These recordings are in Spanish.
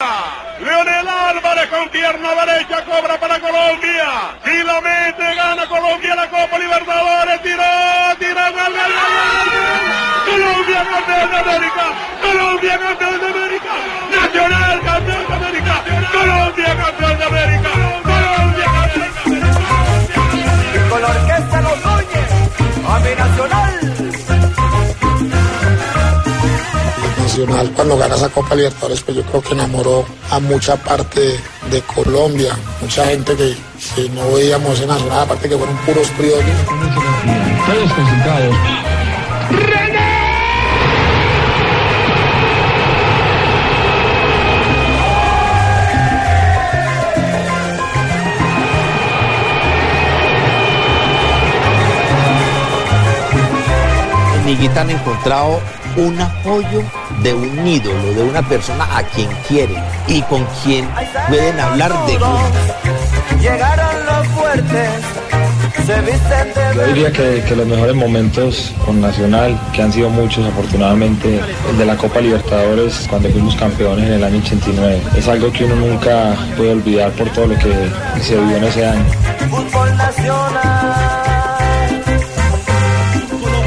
Leonel Álvarez con pierna derecha cobra para Colombia. Si lo mete, gana Colombia la Copa Libertadores. Tiró, tiró, gol. Colombia campeón de América. Colombia campeón de América. Nacional campeón de América. Colombia campeón de América. Colombia campeón de América. Con la orquesta Los Núñez, a mi Nacional. Nacional cuando gana esa Copa Libertadores, pues yo creo que enamoró a mucha parte de Colombia, mucha gente que, no veíamos en Nacional, aparte que fueron puros criollos. En Higuita han encontrado un apoyo de un ídolo, de una persona a quien quieren y con quien pueden hablar de fútbol. Llegaron los fuertes, Yo diría que, que los mejores momentos con Nacional, que han sido muchos afortunadamente, el de la Copa Libertadores cuando fuimos campeones en el año 89. Es algo que uno nunca puede olvidar por todo lo que se vivió en ese año. fútbol nacional.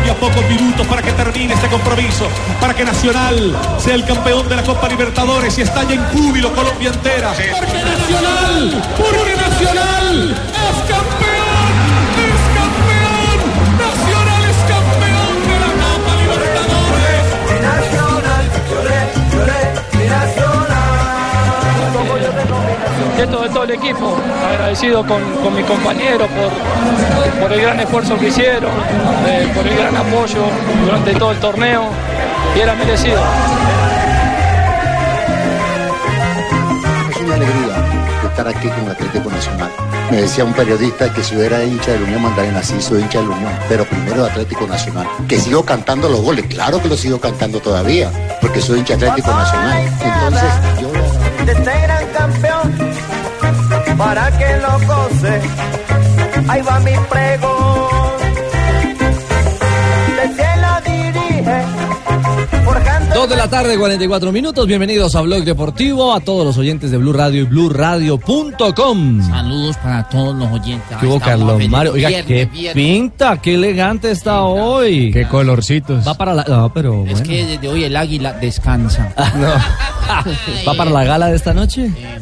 Colombia, pocos minutos para que termine este compromiso, para que Nacional sea el campeón de la Copa Libertadores y estalle en júbilo Colombia entera. Equipo, agradecido con, con mis compañeros por, por el gran esfuerzo que hicieron, eh, por el gran apoyo durante todo el torneo y era merecido. Es una alegría estar aquí con Atlético Nacional. Me decía un periodista que si yo era hincha de la Unión Magdalena, sí soy hincha de la Unión, pero primero de Atlético Nacional. Que sigo cantando los goles, claro que los sigo cantando todavía, porque soy hincha de Atlético Nacional. Entonces, yo de este gran campeón para que lo goce. Ahí va mi pregón. Desde la dirige, forjando. Dos de la tarde, 44 minutos. Bienvenidos a Blog Deportivo, a todos los oyentes de Blue Radio y BlueRadio.com. Saludos para todos los oyentes. ¿Qué hubo, Carlos. Mario? Oiga, Viernes, qué viernes. pinta, qué elegante está hoy. Qué colorcitos. Va para la. No, pero. Es bueno. que desde hoy el águila descansa. ¿Va para la gala de esta noche? ¿No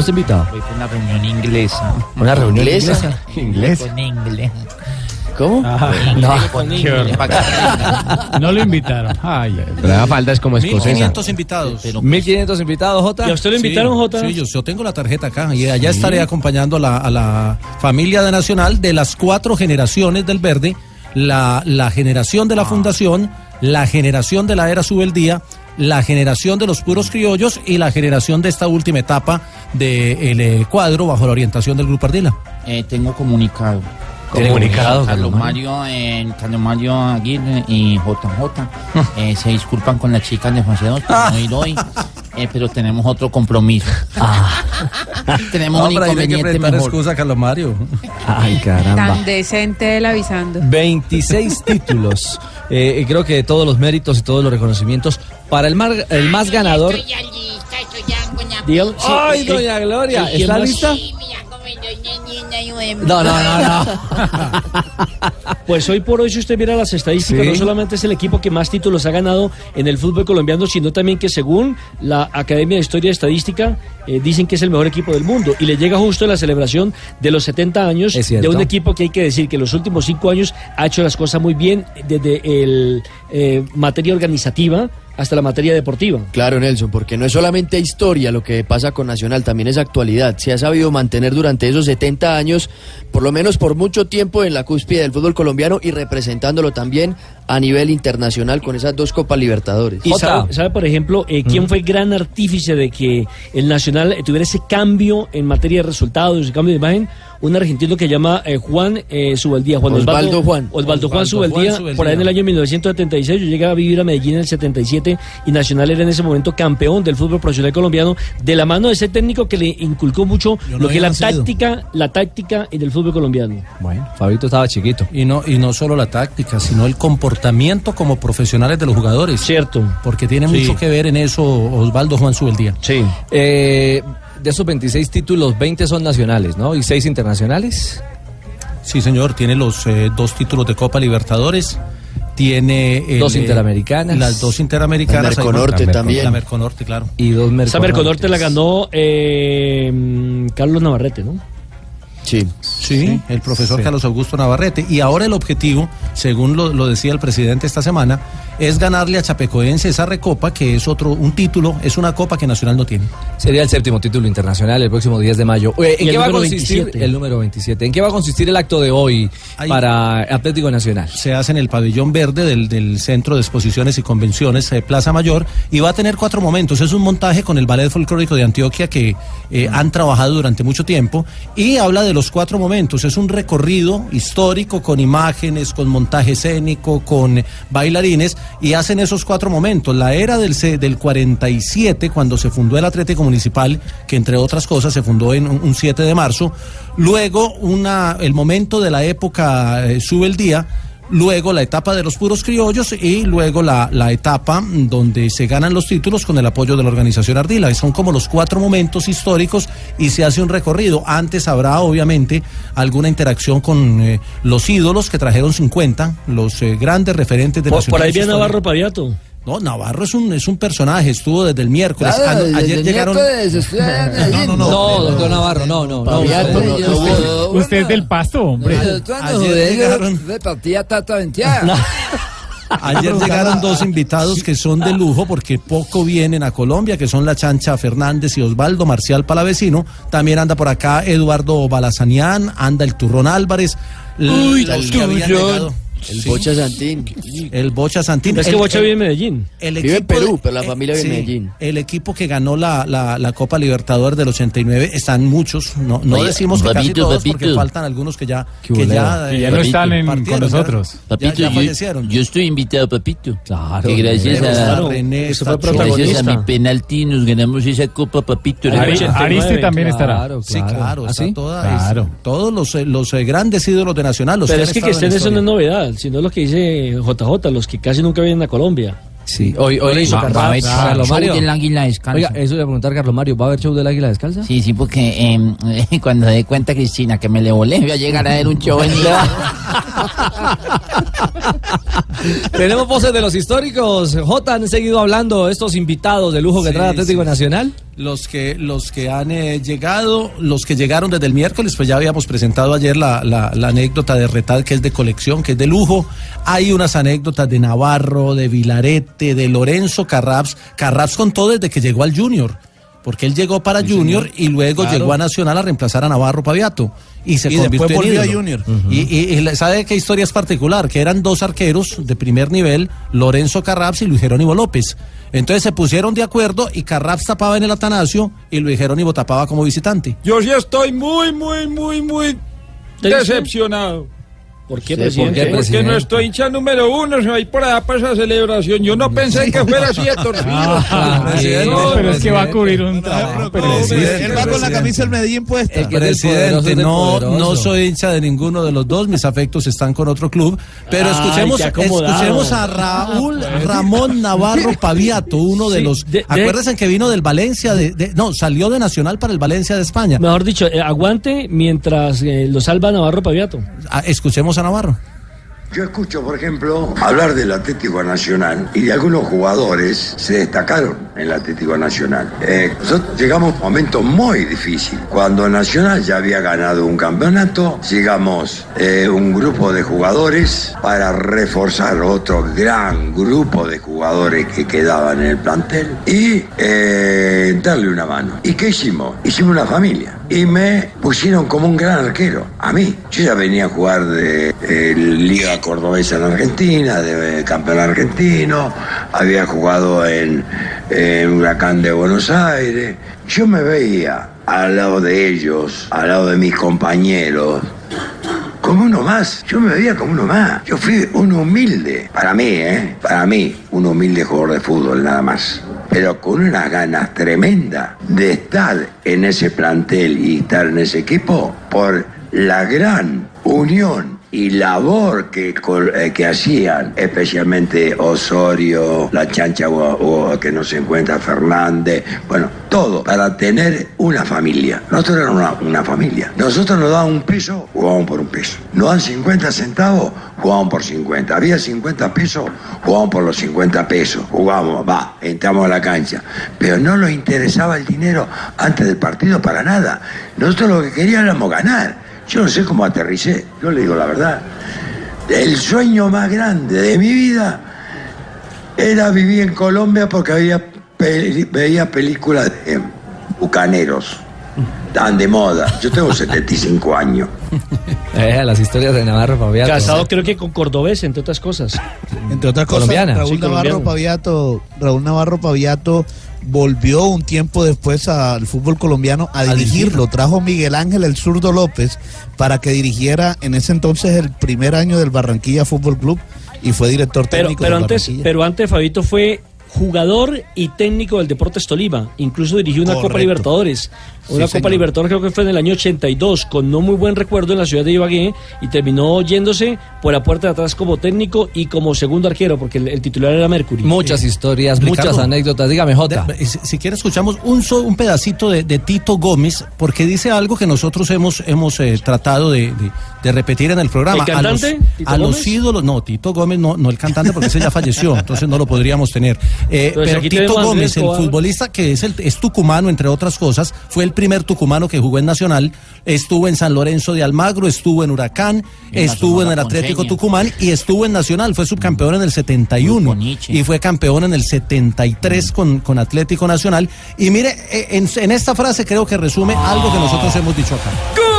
está invitado? Voy con una reunión inglesa. ¿Una reunión inglesa? inglesa? Con inglés. ¿Cómo? Inglés, para que- No lo invitaron. Ay, Pero la falda es como escocesa. 1500 invitados. 1500 invitados, Jota. ¿Y a usted lo invitaron, Jota? Sí, yo, yo tengo la tarjeta acá y allá estaré acompañando a la, a la familia de Nacional de las cuatro generaciones del Verde, la, la generación de la Fundación, la generación de la Era Subeldía, la generación de los puros criollos y la generación de esta última etapa del cuadro bajo la orientación del Grupo Ardila. Eh, tengo comunicado. Comunicado, Carlos Mario, eh, Carlos Mario Aguirre y JJ eh, se disculpan con las chicas de 2 por no ir hoy, eh, pero tenemos otro compromiso. tenemos un hay que inconveniente mejor. excusa, Carlos Mario. Ay, caramba. Tan decente él avisando. 26 títulos. Eh, creo que todos los méritos y todos los reconocimientos para el, mar- el más ganador. Dígalo, sí, Ay, es que- doña Gloria, ¿y quién ¿está No, no, no, no. Pues hoy por hoy, si usted mira las estadísticas, Sí. no solamente es el equipo que más títulos ha ganado en el fútbol colombiano, sino también que según la Academia de Historia y Estadística, eh, dicen que es el mejor equipo del mundo. Y le llega justo la celebración de los 70 años de un equipo que hay que decir que en los últimos cinco años ha hecho las cosas muy bien, desde el eh, materia organizativa hasta la materia deportiva. Claro, Nelson, porque no es solamente historia lo que pasa con Nacional, también es actualidad. Se ha sabido mantener durante esos 70 años, por lo menos por mucho tiempo, en la cúspide del fútbol colombiano y representándolo también a nivel internacional con esas dos Copas Libertadores. Y sabe, sabe, por ejemplo, eh, quién fue el gran artífice de que el Nacional tuviera ese cambio en materia de resultados, ese cambio de imagen? Un argentino que llama eh, Juan eh, Subeldía, Juan Osvaldo Osvaldo, Juan. Osvaldo Juan Subeldía, Juan Subeldía. por ahí en el año 1976. Yo llegué a vivir a Medellín en el 77 y Nacional era en ese momento campeón del fútbol profesional colombiano, de la mano de ese técnico que le inculcó mucho no lo que es la táctica, la táctica en el fútbol colombiano. Bueno, Fabito estaba chiquito. Y no, y no solo la táctica, sino el comportamiento como profesionales de los jugadores. Cierto. Porque tiene Sí. mucho que ver en eso Osvaldo Juan Subeldía. Sí. Eh, de esos 26 títulos, 20 son nacionales, ¿no? ¿Y 6 internacionales? Sí, señor, tiene los eh, dos títulos de Copa Libertadores. Tiene el, Dos eh, interamericanas. Las dos interamericanas. La Merconorte Ahí va. también. La Merconorte, claro. Y dos Esa Merconorte la ganó eh, Carlos Navarrete, ¿no? Sí. Sí, el profesor Carlos Augusto Navarrete. Y ahora el objetivo, según lo, lo decía el presidente esta semana, es ganarle a Chapecoense esa recopa, que es otro, un título, es una copa que Nacional no tiene. Sería el séptimo título internacional el próximo 10 de mayo. ¿En el qué va a número consistir 27. el número 27? ¿En qué va a consistir el acto de hoy Ahí- para Atlético Nacional? Se hace en el pabellón verde del, del Centro de Exposiciones y Convenciones, eh, Plaza Mayor, y va a tener cuatro momentos. Es un montaje con el Ballet Folclórico de Antioquia que eh, han trabajado durante mucho tiempo y habla de los cuatro momentos. Es un recorrido histórico con imágenes, con montaje escénico, con bailarines y hacen esos cuatro momentos. La era del, del 47, cuando se fundó el Atlético Municipal, que entre otras cosas se fundó en un 7 de marzo. Luego una, el momento de la época eh, sube el día. Luego la etapa de los puros criollos y luego la, la etapa donde se ganan los títulos con el apoyo de la organización Ardila. Son como los cuatro momentos históricos y se hace un recorrido. Antes habrá obviamente alguna interacción con eh, los ídolos que trajeron 50, los eh, grandes referentes de Por, Nacional por ahí viene. Navarro Paviato. No, Navarro es un, es un personaje, estuvo desde el miércoles. Claro, desde ayer el llegaron. miércoles Medellín. No, no, No, doctor Navarro, no, no. no, no, no, Usted es del pasto, hombre. Ayer llegaron, ayer llegaron dos invitados que son de lujo porque poco vienen a Colombia, que son la Chancha Fernández y Osvaldo Marcial Palavecino. También anda por acá Eduardo Balazanian, anda el Turrón Álvarez. Uy, los el que habían Turrón. llegado. El Sí. Bocha Santín. El Bocha Santín. Es que El- Bocha el- vive en Medellín. el Vive en equipo Perú, pero la familia vive en sí, Medellín. El equipo que ganó la, la, la Copa Libertadores del 89 están muchos. No, no Oye, decimos que casi todos papito. porque faltan algunos que ya, que bolero. ya, Que ya eh, no están en- con nosotros. ya- Papito, ya yo, fallecieron. yo estoy invitado, papito. Claro. Que gracias a, René, fue gracias a mi penalti nos ganamos esa copa, papito. Ari- Ariste también estará. Claro, Sí, claro, ¿Ah, está sí? toda, es- todos los, eh, los eh, grandes ídolos de Nacional. Los Pero es que que estén eso no es historia. Sino lo que dice JJ, los que casi nunca vienen a Colombia. Sí, hoy, hoy le hizo Va- va a Carlos haber Carlos show Mario. del águila descalza. Oiga, eso le voy a preguntar a Carlos Mario, ¿va a haber show del Águila Descalza? Sí, sí, porque eh, cuando dé cuenta, Cristina, que me le volé, voy a llegar a ver un show en Tenemos voces de los históricos. J, han seguido hablando estos invitados de lujo que Sí, trae Atlético sí. Nacional. Los que, los que han eh, llegado, los que llegaron desde el miércoles, pues ya habíamos presentado ayer la, la- la anécdota de Retal, que es de colección, que es de lujo. Hay unas anécdotas de Navarro, de Vilarete, de Lorenzo Carraps. Carraps contó desde que llegó al Junior, porque él llegó para Junior y luego Claro. llegó a Nacional a reemplazar a Navarro Paviato. Y se Y convirtió después en volvió a. Junior. Y, y- y ¿sabe qué historia es particular? Que eran dos arqueros de primer nivel, Lorenzo Carraps y Luis Jerónimo López. Entonces se pusieron de acuerdo y Carraps tapaba en el Atanasio y Luis Jerónimo tapaba como visitante. Yo sí estoy muy, muy, muy, muy decepcionado. ¿Por qué, Sí, presidente? ¿por qué, Porque nuestro hincha número uno se va a ir por allá para esa celebración. Yo no pensé que fuera así de torcido. Ah, Presidente, no, pero es que va a cubrir un trabajo. Presidente, Él va con la camisa del Medellín puesta. El Presidente, no, no soy hincha de ninguno de los dos, mis afectos están con otro club, pero escuchemos, a Raúl Ramón Navarro Paviato, uno de Sí, los, de- de- acuérdense que vino del Valencia, de, de- no, salió de Nacional para el Valencia de España. Mejor dicho, eh, aguante mientras eh, lo salva Navarro Paviato. Ah, Escuchemos Navarro. Yo escucho, por ejemplo, hablar del Atlético Nacional y de algunos jugadores se destacaron en el Atlético Nacional. Eh, nosotros llegamos a un momento muy difícil. Cuando Nacional ya había ganado un campeonato, llegamos eh, un grupo de jugadores para reforzar otro gran grupo de jugadores que quedaban en el plantel. Y eh, tentarle una mano. ¿Y qué hicimos? Hicimos una familia. Y me pusieron como un gran arquero. A mí. Yo ya venía a jugar de eh, Liga Cordobesa en Argentina, de, campeón argentino. Había jugado en, en Huracán de Buenos Aires. Yo me veía al lado de ellos, al lado de mis compañeros, como uno más. Yo me veía como uno más. Yo fui un humilde. Para mí, ¿eh? Para mí, un humilde jugador de fútbol, nada más. Pero con unas ganas tremendas de estar en ese plantel y estar en ese equipo por la gran unión y labor que, eh, que hacían, especialmente Osorio, la chancha o que no se encuentra Fernández, bueno, todo, para tener una familia. Nosotros éramos una, una familia. Nosotros nos daban un peso, jugábamos por un peso. Nos dan 50 centavos, jugábamos por 50. Había 50 pesos, jugábamos por los 50 pesos. Jugábamos, va, entramos a la cancha. Pero no nos interesaba el dinero antes del partido para nada. Nosotros lo que queríamos éramos ganar. Yo no sé cómo aterricé, yo le digo la verdad. El sueño más grande de mi vida era vivir en Colombia porque había peli- veía películas de bucaneros. Tan de moda. Yo tengo 75 años. Eh, las historias de Navarro Fabián. Casado creo que con cordobés, entre otras cosas. Entre otras cosas, Colombiana. Raúl Sí, Navarro. Paviato, Raúl Navarro Paviato volvió un tiempo después al fútbol colombiano a, dirigirlo. Trajo Miguel Ángel el zurdo López para que dirigiera en ese entonces el primer año del Barranquilla Fútbol Club y fue director Pero, técnico pero del antes, Barranquilla. pero antes Fabito fue jugador y técnico del Deportes Tolima. Incluso dirigió una Copa. Libertadores. Una Sí, Copa señor. Libertadores creo que fue en el año 82, con no muy buen recuerdo en la ciudad de Ibagué, y terminó yéndose por la puerta de atrás como técnico y como segundo arquero, porque el, el titular era Mercury. Muchas historias, Ricardo. muchas anécdotas. Dígame, Jota. De- si, si quiere escuchamos un, so- un pedacito de, de Tito Gómez, porque dice algo que nosotros hemos, hemos eh, tratado de, de- de repetir en el programa. ¿El cantante, A los, Tito a los ídolos, no, Tito Gómez, no, no el cantante, porque ese ya falleció, entonces no lo podríamos tener. Eh, pero Tito Gómez, el futbolista que es, el, es tucumano, entre otras cosas, fue el primer tucumano que jugó en Nacional, estuvo en San Lorenzo de Almagro, estuvo en Huracán, En estuvo en el Atlético. Tucumán y estuvo en Nacional, fue subcampeón en el 71 y fue campeón en el 73 con, con Atlético Nacional. Y mire, eh, en, en esta frase creo que resume algo que nosotros hemos dicho acá.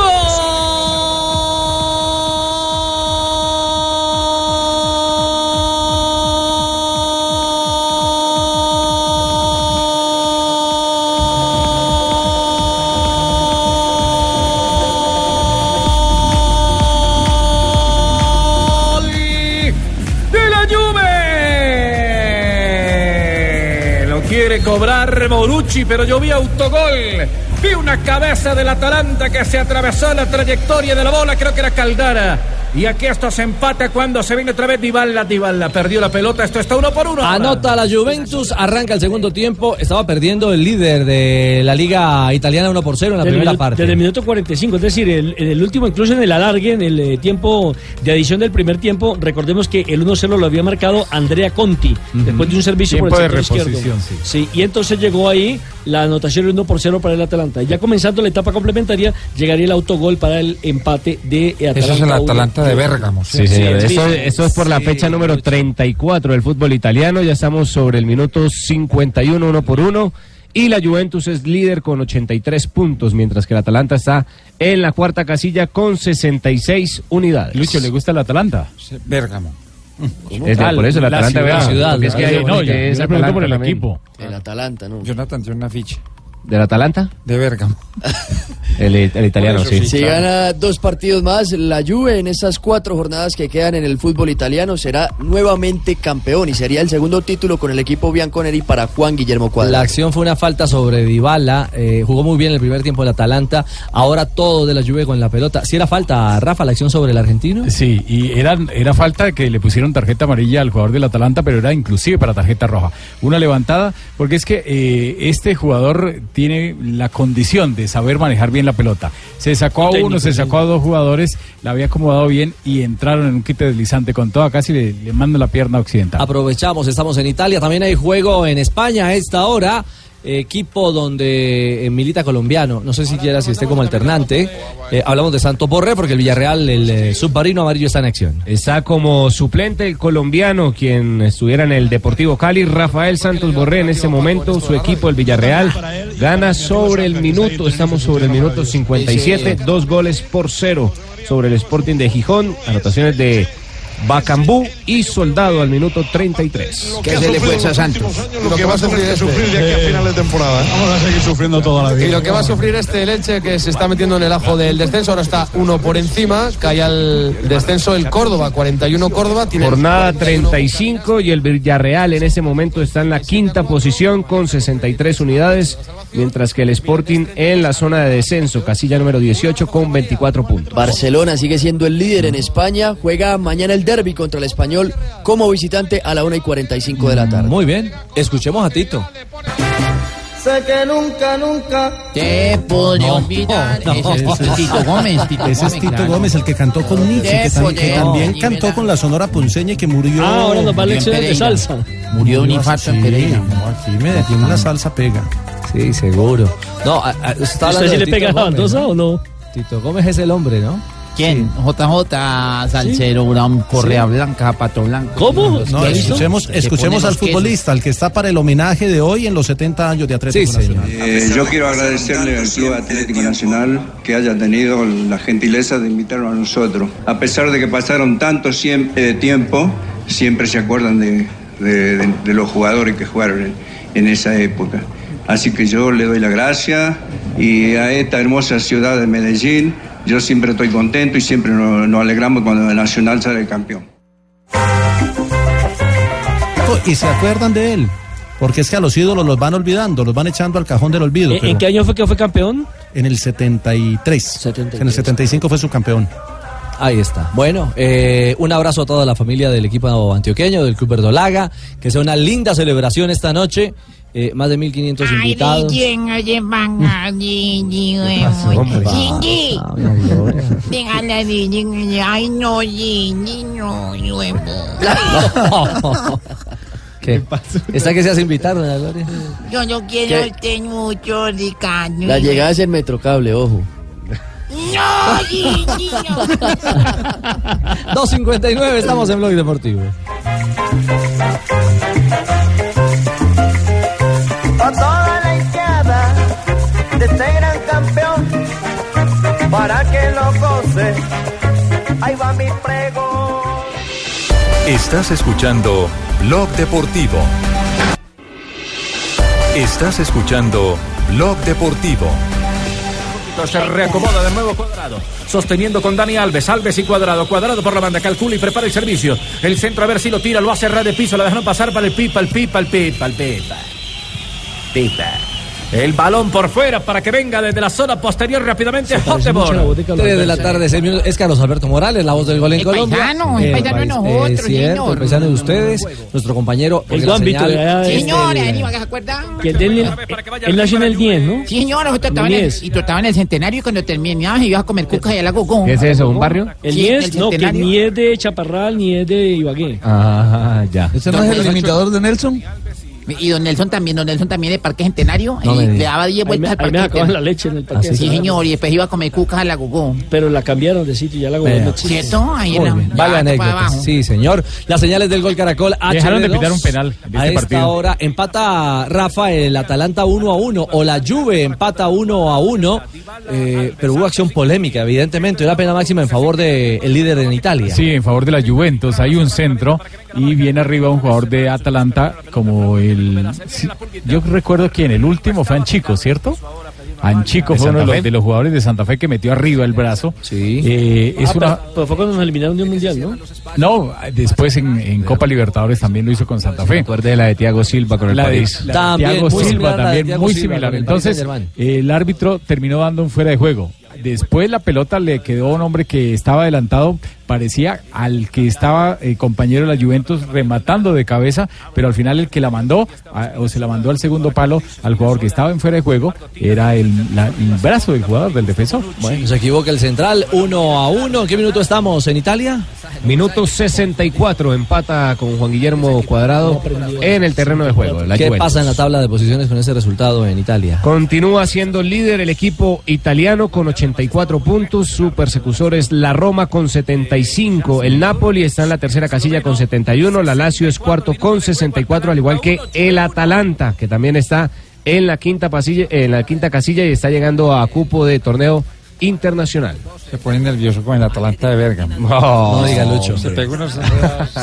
Cobrar Morucci, pero yo vi autogol. Vi una cabeza del Atalanta que se atravesó la trayectoria de la bola, creo que era Caldara. Y aquí esto se empata cuando se viene otra vez Dybala, Dybala perdió la pelota, esto está uno por uno. ahora. Anota la Juventus, arranca el segundo tiempo. Estaba perdiendo el líder de la Liga Italiana 1 por 0 en la Desde primera minuto- parte. Desde el minuto 45, es decir, el- en el último, incluso en el alargue, en el eh, tiempo de adición del primer tiempo, recordemos que el 1-0 lo había marcado Andrea Conti, después de un servicio Tiempo por de el sector izquierdo. Sí. y entonces llegó ahí la anotación 1 por 0 para el Atalanta. Y ya comenzando la etapa complementaria, llegaría el autogol para el empate de Atalanta. Eso es el uno. De Bérgamo. Sí, señor. Sí, Eso, sí. eso es por la fecha número 34 del fútbol italiano. Ya estamos sobre el minuto 51, uno por uno. Y la Juventus es líder con 83 puntos, mientras que el Atalanta está en la cuarta casilla con 66 unidades. Lucho, ¿le gusta el Atalanta? Bérgamo. Es de- por eso el La Atalanta, ciudad. vea, ciudad, es que la hay No, que yo- es yo por el también. equipo. El Atalanta, ¿no? Jonathan tiene una ficha. ¿Del Atalanta? De Bérgamo. El, el italiano, sí. Si gana dos partidos más, la Juve en estas cuatro jornadas que quedan en el fútbol italiano será nuevamente campeón y sería el segundo título con el equipo bianconeri para Juan Guillermo La Cuadra. acción fue una falta sobre Dybala, eh, jugó muy bien el primer tiempo el Atalanta, ahora todo de la Juve con la pelota. Si era falta, Rafa, la acción sobre el argentino? Sí, y era, era falta que le pusieron tarjeta amarilla al jugador del Atalanta, pero era inclusive para tarjeta roja. Una levantada, porque es que eh, este jugador tiene la condición de saber manejar bien la pelota. Se sacó a uno, se sacó a dos jugadores, la había acomodado bien y entraron en un quite deslizante con toda, casi le, le mandan la pierna occidental. Aprovechamos, estamos en Italia, también hay juego en España a esta hora. Equipo donde eh, milita colombiano, no sé siquiera si esté como alternante. Eh, hablamos de Santos Borré porque el Villarreal, el eh, submarino amarillo está en acción. Está como suplente el colombiano, quien estuviera en el Deportivo Cali, Rafael Santos Borré en este momento, su equipo, el Villarreal, Gana sobre el minuto, estamos sobre el minuto 57, dos goles por cero sobre el Sporting de Gijón. Anotaciones de Bacambú y Soldado al minuto 33. ¿Qué se le fue a Santos? Lo que va a sufrir, este. sufrir de aquí a final de temporada. ¿eh? Vamos a seguir sufriendo toda la vida. Y lo que va a sufrir este Leche que se está metiendo en el ajo del descenso, ahora está uno por encima, cae al descenso el Córdoba, 41 Córdoba. Tiene Jornada 35 y el Villarreal en ese momento está en la quinta posición con 63 unidades, mientras que el Sporting en la zona de descenso, casilla número 18 con 24 puntos. Barcelona sigue siendo el líder en España, juega mañana el derby contra el español como visitante a la 1 y 45 de la tarde. Muy bien, escuchemos a Tito. Sé que nunca, nunca te podré olvidar. no. Ese es Tito Gómez. Tito Ese es Gómez, Tito claro. Gómez, el que cantó con Nietzsche, que, tam- que también no, cantó con la Sonora Ponceña y que murió. Ah, ahora nos va lecciones de salsa. Murió un infarto en sí, Pereira. no, aquí me aquí la salsa pega. Sí, seguro. No, a- a- usted está hablando ¿Usted sí le Tito pega a la ¿no? o no? Tito Gómez es el hombre, ¿no? ¿Quién? JJ, Salcero, Brown, Correa Blanca, Pato Blanco. ¿Cómo? No, escuchemos, escuchemos al futbolista, al que está para el homenaje de hoy en los 70 años de Atlético Sí. Nacional. Eh, yo quiero agradecerle al Club Atlético Nacional que haya tenido la gentileza de invitarnos a nosotros. A pesar de que pasaron tanto siem- eh, tiempo, siempre se acuerdan de, de- de- de los jugadores que jugaron en, en esa época. Así que yo le doy la gracia y a esta hermosa ciudad de Medellín, yo siempre estoy contento y siempre nos, nos alegramos cuando el Nacional sale campeón. Y se acuerdan de él, porque es que a los ídolos los van olvidando, los van echando al cajón del olvido. ¿En, pero en qué año fue que fue campeón? En el 73. En el 75 fue su campeón. Ahí está. Bueno, eh, un abrazo a toda la familia del equipo antioqueño, del Club Verdolaga. Que sea una linda celebración esta noche. Eh, más de 1.500 invitados. Ay, no, no. ¿Qué? ¿Está que se hace invitar, doña Gloria? Yo no quiero ¿Qué? usted mucho, Ricardo. La llegada es en Metrocable, ojo. No, no. 2.59, estamos en Blog Deportivo. A toda la hinchada de este gran campeón para que lo goce. Ahí va mi pregón. Estás escuchando Blog Deportivo. Estás escuchando Blog Deportivo. Se reacomoda de nuevo cuadrado. Sosteniendo con Dani Alves. Alves y cuadrado. Cuadrado por la banda. Calcula y prepara el servicio. El centro a ver si lo tira. Lo hace ras de piso. La dejaron pasar para el pipa, el pipa, el pipa, el pipa. El balón por fuera para que venga desde la zona posterior rápidamente Hotebor. 3 de la tarde, seis minutos. Es Carlos Alberto Morales, la voz del gol en El Colombia. paisano, el paisano de nosotros, es cierto, el paisano de ustedes, nuestro compañero. de- es Señora, del- ¿ni se acuerda? Que nació en el 10, ¿no? Sí, señor, nosotros estábamos en el, y tú estabas en el centenario y cuando terminabas ibas a comer cucas allá a la Gogón. ¿Qué es eso, un barrio? El Sí, 10, el no, que ni es de Chaparral ni es de Ibagué. Ah, ya. ¿Ese no es el imitador de Nelson? Y don Nelson también, don Nelson también de Parque Centenario. No y le daba 10 Ahí me, vueltas al ahí Parque me acaban la Centenario. leche en el parque. Sí, señor, y después iba a comer cucas a la Gogón. Pero la cambiaron de sitio, ya la Gogón Vea. no existe. ¿Cierto? Ahí la- Vaya anécdota. Sí, señor. Las señales del gol Caracol. Dejaron de HD2. pitar un penal de a este esta partido. hora empata Rafa el Atalanta 1 a 1 o la Juve empata 1 a 1. eh, pero hubo acción polémica, evidentemente. Una pena máxima en favor del líder en Italia. Sí, en favor de la Juventus. Hay un centro y viene arriba un jugador de Atalanta como el... yo recuerdo quién, el último fue Anchico, ¿cierto? Anchico ¿De fue uno de los, de los jugadores de Santa Fe que metió arriba el brazo. Sí. Eh, es Ah, una... pero, pero fue cuando nos eliminaron de un mundial, ¿no? No, después en, en Copa Libertadores también lo hizo con Santa Fe. Recuerde la de Thiago Silva con el La de, París. la de También, Thiago Silva también, Thiago muy similar. Entonces, el árbitro terminó dando un fuera de juego. Después la pelota le quedó a un hombre que estaba adelantado, parecía al que estaba eh, compañero de la Juventus rematando de cabeza, pero al final el que la mandó, a- o se la mandó al segundo palo al jugador que estaba en fuera de juego, era el, la- el brazo del jugador, del defensor. Bueno, se equivoca el central, 1 a 1. ¿En qué minuto estamos en Italia? Minuto 64, empata con Juan Guillermo Cuadrado en el terreno de juego. la ¿Qué Juventus. pasa en la tabla de posiciones con ese resultado en Italia? Continúa siendo líder el equipo italiano con 84 puntos. Su persecutor es la Roma con 75. El Napoli está en la tercera casilla con 71. La Lazio es cuarto con 64, al igual que el Atalanta, que también está en la quinta pasilla, en la quinta casilla y está llegando a cupo de torneo internacional. Se pone nervioso con el Atalanta de Bergamo. No, diga Lucho. Se pega unos...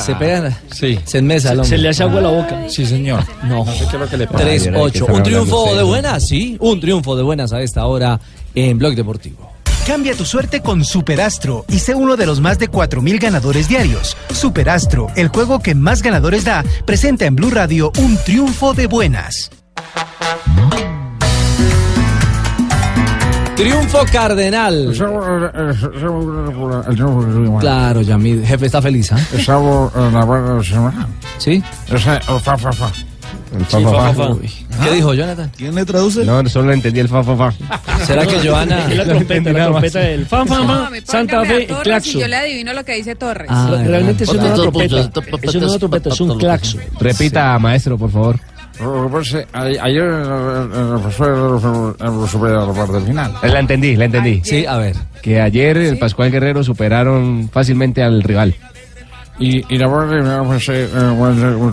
Se pega. Sí. Se enmesa hombre. Se le hace agua la boca. Sí, señor. No. sé qué es lo que le pasa. 3-8. ¿Un triunfo de buenas? Sí, un triunfo de buenas a esta hora en Blog Deportivo. Cambia tu suerte con Superastro y sé uno de los más de 4.000 ganadores diarios. Superastro, el juego que más ganadores da, presenta en Blue Radio un triunfo de buenas. Triunfo cardenal. Claro, Yamid. Jefe está feliz, ¿ah? ¿Sí? El fa, sí, fa, fa, fa. ¿Qué dijo Jonathan? ¿Quién le traduce? No, solo entendí el fa, fa, fa. ¿Será que Joana? la trompeta, la trompeta del fan, fan, fan, Santa Fe, claxo. Yo le adivino lo que dice Torres. Realmente es una trompeta, es una trompeta, es un claxo. Repita, maestro, por favor. Ayer superaron la parte final. La entendí, la entendí. Sí, a ver. Que ayer el Pascual Guerrero superaron fácilmente al rival. Y, y la parte final fue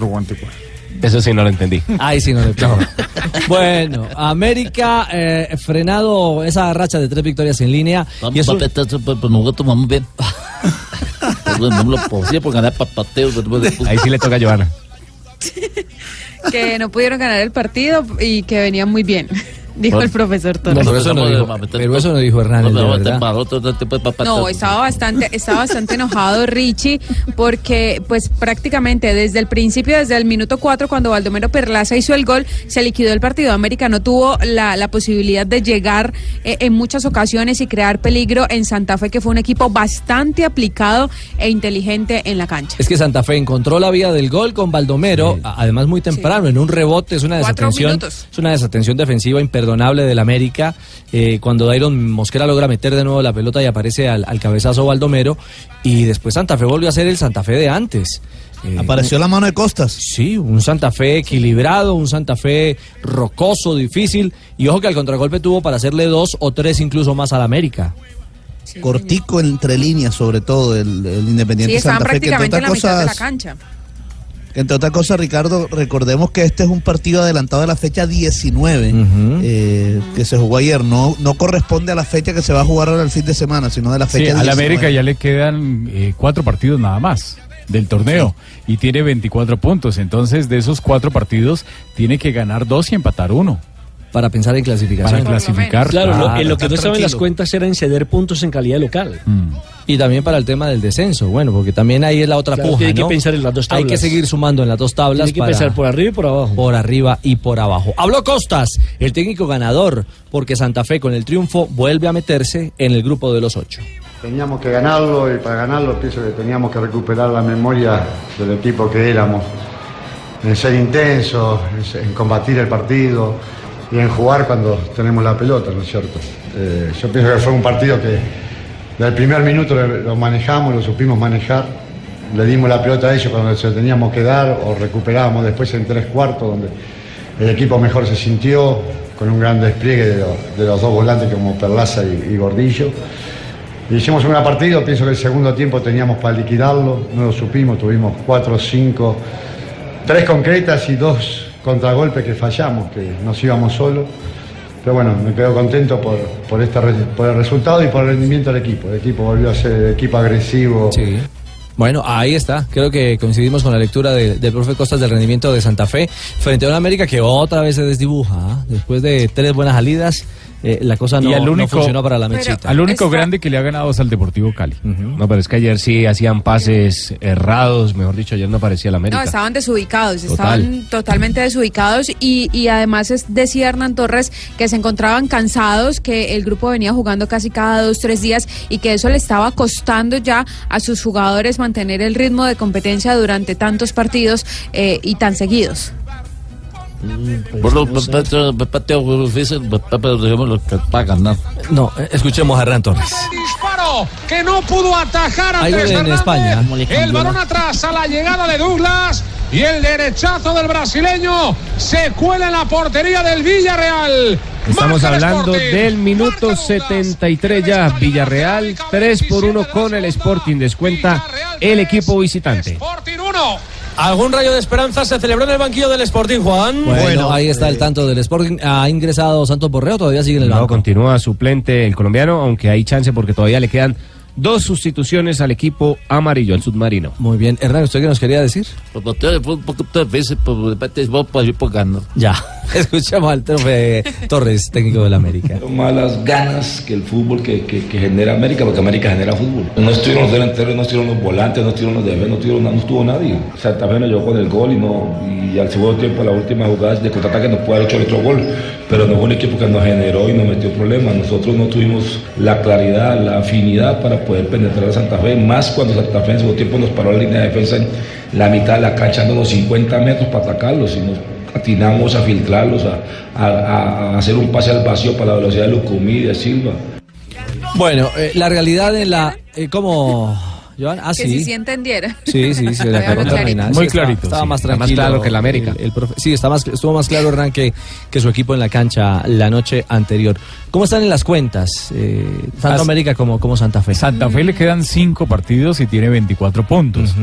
44. Eso sí no lo entendí. Ahí sí no le pego. Bueno, América eh, frenado esa racha de tres victorias en línea. Y es un- tomamos bien. No lo posible por ganar papateos. Ahí sí le toca a Joana. Que no pudieron ganar el partido y que venían muy bien, dijo el profesor No, Torres. pero eso no dijo, pero eso no dijo Hernández. No, estaba bastante, estaba bastante enojado Richie porque pues prácticamente desde el principio, desde el minuto 4 cuando Baldomero Perlaza hizo el gol, se liquidó el partido. América no tuvo la, la posibilidad de llegar eh, en muchas ocasiones y crear peligro en Santa Fe, que fue un equipo bastante aplicado e inteligente en la cancha. Es que Santa Fe encontró la vía del gol con Baldomero, a- además muy temprano, en un rebote, es una desatención, es una desatención defensiva imperdonable del América, eh, cuando Dairon Mosquera logra meter de nuevo la pelota y aparece al, al cabezazo Baldomero, y después Santa Fe volvió a ser el Santa Fe de antes. Eh, Apareció la mano de Costas. Sí, un Santa Fe equilibrado, un Santa Fe rocoso, difícil, y ojo que al contragolpe tuvo para hacerle dos o tres incluso más al América. Cortico entre líneas, sobre todo, el, el Independiente Sí, Santa Fe. Que entre prácticamente en la otras mitad de la cosas, entre otras cosas, Ricardo, recordemos que este es un partido adelantado de la fecha 19, eh, que se jugó ayer. No, no corresponde a la fecha que se va a jugar ahora el fin de semana, sino de la Sí, fecha a la 19. América ya le quedan eh, cuatro partidos nada más del torneo y tiene 24 puntos. Entonces, de esos cuatro partidos, tiene que ganar dos y empatar uno. Para pensar en clasificación. Para clasificar. Claro, lo- en lo que no estaban las cuentas era en ceder puntos en calidad local. Y también para el tema del descenso, bueno, porque también ahí es la otra Claro, puja, tiene que pensar en las dos Hay que tablas. seguir sumando en las dos tablas. Tiene que para- pensar por arriba y por abajo. Por arriba y por abajo. Habló Costas, el técnico ganador, porque Santa Fe con el triunfo vuelve a meterse en el grupo de los ocho. Teníamos que ganarlo y para ganarlo pienso que teníamos que recuperar la memoria del equipo que éramos, en ser intensos, en en combatir el partido y en jugar cuando tenemos la pelota, ¿no es cierto? Eh, yo pienso que fue un partido que del primer minuto lo manejamos, lo supimos manejar, le dimos la pelota a ellos cuando se teníamos que dar o recuperábamos después en tres cuartos donde el equipo mejor se sintió con un gran despliegue de, los- dos volantes como Perlaza y- y Gordillo. Hicimos un gran partido, pienso que el segundo tiempo teníamos para liquidarlo, no lo supimos, tuvimos cuatro, cinco, tres concretas y dos contragolpes que fallamos, que nos íbamos solos. Pero bueno, me quedo contento por, por, este, por el resultado y por el rendimiento del equipo. El equipo volvió a ser equipo agresivo. Bueno, ahí está. Creo que coincidimos con la lectura de- del profe Costas del rendimiento de Santa Fe frente a una América que otra vez se desdibuja. ¿ah? Después de tres buenas salidas, eh, la cosa no, y al no único, funcionó para la mechita. Al único grande que le ha ganado es al Deportivo Cali. No, pero es que ayer sí hacían pases errados, mejor dicho, ayer no parecía la América. No, estaban desubicados, Total. estaban totalmente desubicados y, y además es, decía Hernán Torres que se encontraban cansados, que el grupo venía jugando casi cada dos, tres días y que eso le estaba costando ya a sus jugadores mantener el ritmo de competencia durante tantos partidos eh, y tan seguidos. Por los pateos difíciles, pero digamos que para ganar. No, eh, escuchemos a Hernán Torres. disparo que no pudo atajar a Andrés en. España. El balón atrás a la llegada de Douglas y el derechazo del brasileño se cuela en la portería del Villarreal. Estamos hablando del minuto 73 ya. Villarreal 3 por 1 con el Sporting. Descuenta el equipo visitante. Sporting 1, ¿Algún rayo de esperanza se celebró en el banquillo del Sporting, Juan? Bueno, ahí está el tanto del Sporting. Ha ingresado Santos Borreo, todavía sigue en el No, banco. continúa suplente el colombiano, aunque hay chance porque todavía le quedan dos sustituciones al equipo amarillo, al submarino. Muy bien. Hernán, ¿usted qué nos quería decir? Pues. Ya, escuchamos al profe Torres, técnico del América. más ganas que el fútbol que, que- que genera América, porque América genera fútbol. No estuvieron los delanteros, no estuvieron los volantes, no estuvieron los defensas, no, estuvieron, no estuvo nadie. Santa Fe nos llevó con el gol y, no, y al segundo tiempo, la última jugada de contraataque nos puede haber hecho el otro gol, pero no fue un equipo que nos generó y nos metió problemas. Nosotros no tuvimos la claridad, la afinidad para poder penetrar a Santa Fe, más cuando Santa Fe en segundo tiempo nos paró la línea de defensa en la mitad de la cancha, dándonos 50 metros para atacarlos y nos atinamos a filtrarlos, a hacer un pase al vacío para la velocidad de Lucumí y de Silva. Bueno, eh, la realidad en la... eh, ¿Cómo, Joan? Ah, que sí. si sí entendiera. Sí, sí, sí, la Muy acabó clarito. terminar. Muy Sí, estaba- clarito, Estaba sí. más Está más tranquilo. claro que el América. sí, está más, estuvo más claro Hernán que, que su equipo en la cancha la noche anterior. ¿Cómo están en las cuentas? Eh, tanto As- América como, como Santa Fe. Santa Fe le quedan cinco partidos y tiene 24 puntos.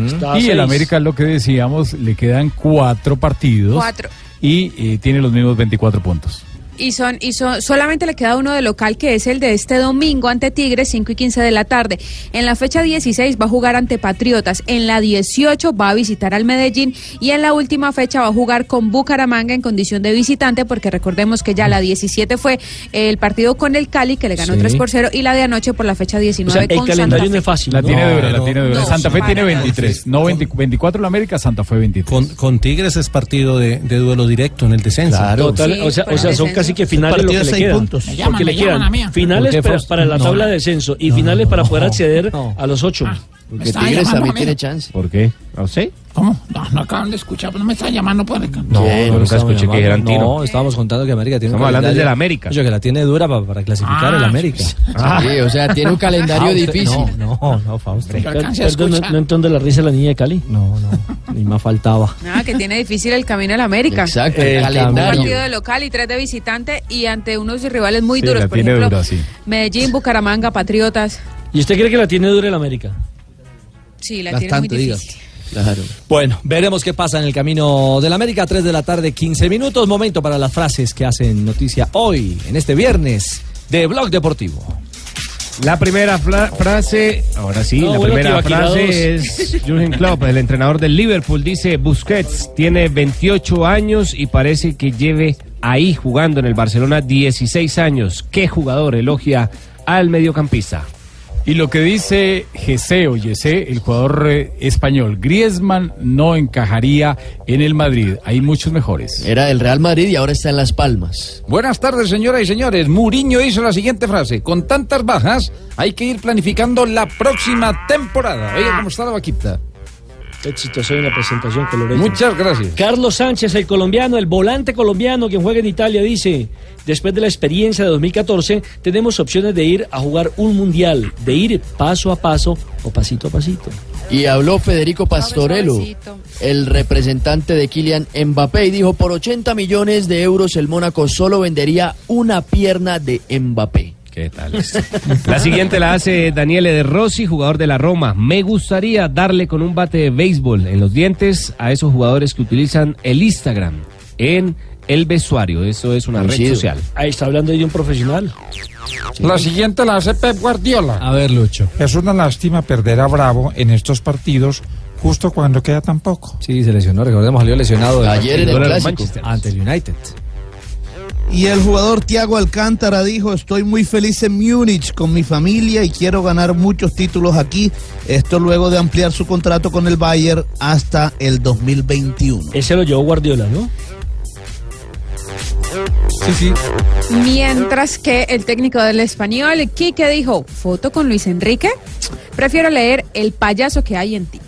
Y el. América, lo que decíamos, le quedan cuatro partidos. Cuatro. Y eh, tiene los mismos 24 puntos. Y son, y son, solamente le queda uno de local que es el de este domingo ante Tigres, 5 y 15 de la tarde. En la fecha 16 va a jugar ante Patriotas. En la 18 va a visitar al Medellín. Y en la última fecha va a jugar con Bucaramanga en condición de visitante, porque recordemos que ya la 17 fue el partido con el Cali, que le ganó Sí. 3 por 0, y la de anoche por la fecha 19 con Santa Fe. La tiene No, dura, la no, tiene dura. no, Santa Fe no, tiene no, 23. No 20 24 la América, Santa Fe 23. Con, con Tigres es partido de, de duelo directo en el descenso. Total, o sea, o sea, son casi que finales lo que le quedan. Me llaman, Porque me le llaman quedan a mí. finales ¿Por qué, para, para la tabla de descenso y finales para poder acceder a los ocho. Porque Tigres también tiene chance. ¿Por qué? ¿No sé? ¿Cómo? No, no acaban de escuchar, pero no me están llamando por acá. No, no Nunca estamos escuché que llamando. dijeran Tino. No, estábamos contando que América tiene un Estamos hablando calendario- de la América. Oye, que la tiene dura para, para clasificar Ah, el América. Sí, o sea, tiene un calendario usted- difícil. No, no, no, Fausto. Yo Perdón, no, no entiendo la risa de la niña de Cali. No, no, ni más faltaba. Nada, que tiene difícil el camino al América. Exacto, el Un calendario. partido de local y tres de visitante y ante unos rivales muy Sí, duros. la Por tiene ejemplo, dura, sí. Medellín, Bucaramanga, Patriotas. ¿Y usted cree que la tiene dura el América? Sí, la tiene muy Bastante, diga. difícil. Claro. Bueno, veremos qué pasa en el camino del América. 3 de la tarde, 15 minutos. Momento para las frases que hacen noticia hoy, en este viernes, de Blog Deportivo. La primera frase, ahora sí, No, la bueno, primera frase es Jürgen Klopp, el entrenador del Liverpool, dice Busquets tiene 28 años y parece que lleve ahí jugando en el Barcelona 16 años. ¿Qué jugador elogia al mediocampista? Y lo que dice Gese o Yese, el jugador eh, español, Griezmann no encajaría en el Madrid. Hay muchos mejores. Era del Real Madrid y ahora está en Las Palmas. Buenas tardes, señoras y señores. Muriño hizo la siguiente frase. Con tantas bajas, hay que ir planificando la próxima temporada. Oiga, ¿cómo está la vaquita? En la presentación colorada. Muchas gracias. Carlos Sánchez, el colombiano, el volante colombiano que juega en Italia, dice, después de la experiencia de 2014, tenemos opciones de ir a jugar un mundial, de ir paso a paso o pasito a pasito. Y habló Federico Pastorello, el representante de Kylian Mbappé, y dijo, por 80 millones de euros el Mónaco solo vendería una pierna de Mbappé. ¿Qué tal? La siguiente la hace Daniele De Rossi, jugador de la Roma. Me gustaría darle con un bate de béisbol en los dientes a esos jugadores que utilizan el Instagram en el vestuario. Eso es una red social. Ahí está hablando de un profesional. La siguiente la hace Pep Guardiola. A ver, Lucho. Es una lástima perder a Bravo en estos partidos justo cuando queda tan poco. Sí, se lesionó, recordemos, salió lesionado Ayer en el Clásico. Manchester ante el United. Y el jugador Thiago Alcántara dijo, estoy muy feliz en Múnich con mi familia y quiero ganar muchos títulos aquí. Esto luego de ampliar su contrato con el Bayern hasta el 2021. Ese lo llevó Guardiola, ¿no? Sí, sí. Mientras que el técnico del español, Quique, dijo, ¿foto con Luis Enrique? Prefiero leer El payaso que hay en ti.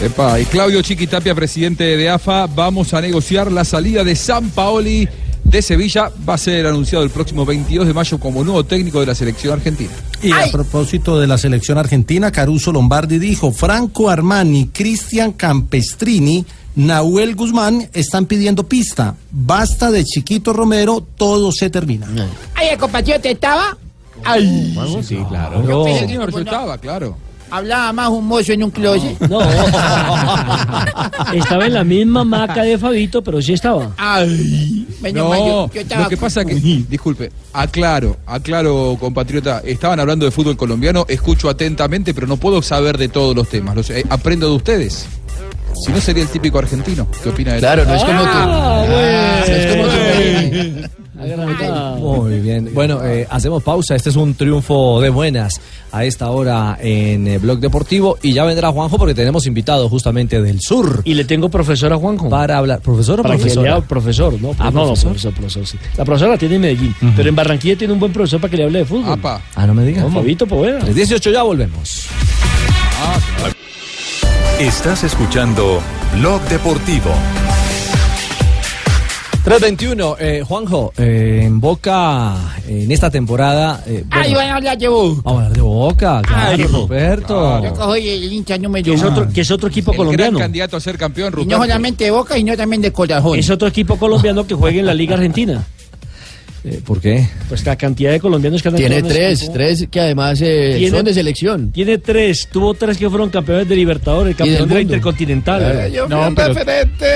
Epa, y Claudio Chiquitapia, presidente de AFA, vamos a negociar la salida de San Paoli de Sevilla. Va a ser anunciado el próximo 22 de mayo como nuevo técnico de la selección argentina. Y a propósito de la selección argentina, Caruso Lombardi dijo, Franco Armani, Cristian Campestrini, Nahuel Guzmán están pidiendo pista. Basta de Chiquito Romero, todo se termina. Ay, el compañero te estaba. Ay. Sí, claro. Yo pensé que no resultaba, claro. Hablaba más un mozo en un closet. No. Estaba en la misma maca de Fabito, pero sí estaba. Ay. No, yo- yo estaba lo que pasa que, disculpe, aclaro, aclaro, compatriota, estaban hablando de fútbol colombiano, escucho atentamente, pero no puedo saber de todos los temas, los, eh, aprendo de ustedes. Si no sería el típico argentino, ¿qué opina de Claro, no es como tú. Ah, No es como tú. Muy bien. Bueno, eh, hacemos pausa. Este es un triunfo de buenas a esta hora en eh, Blog Deportivo. Y ya vendrá Juanjo porque tenemos invitado justamente del sur. Y le tengo profesor a Juanjo. Para hablar. ¿Profesor o Para profesora? profesor, ¿no? Ah, no, no, profesor. profesor, profesor, sí. La profesora la tiene en Medellín, pero en Barranquilla tiene un buen profesor para que le hable de fútbol. Ah, no me digas. No, Fabito Poveda. 18 ya volvemos. Estás escuchando Blog Deportivo. 321, eh, Juanjo, eh, en Boca, en esta temporada. eh, bueno, Ay, van a hablar de vos. Vamos a hablar de Boca, claro, Ay, Roberto. Yo cojo el hincha número Que es uno. otro, que es otro equipo El colombiano. gran candidato a ser campeón, Y no Ruperto. solamente de Boca, sino también de Corazón. Es otro equipo colombiano que juega en la Liga Argentina. Eh, ¿Por qué? Pues la cantidad de colombianos que han Tiene tres, equipo. tres que además eh, Tiene- son de selección. Tiene tres, tuvo tres que fueron campeones de Libertadores, campeón de la. Intercontinental. Eh, Yo fui No, un pero- referente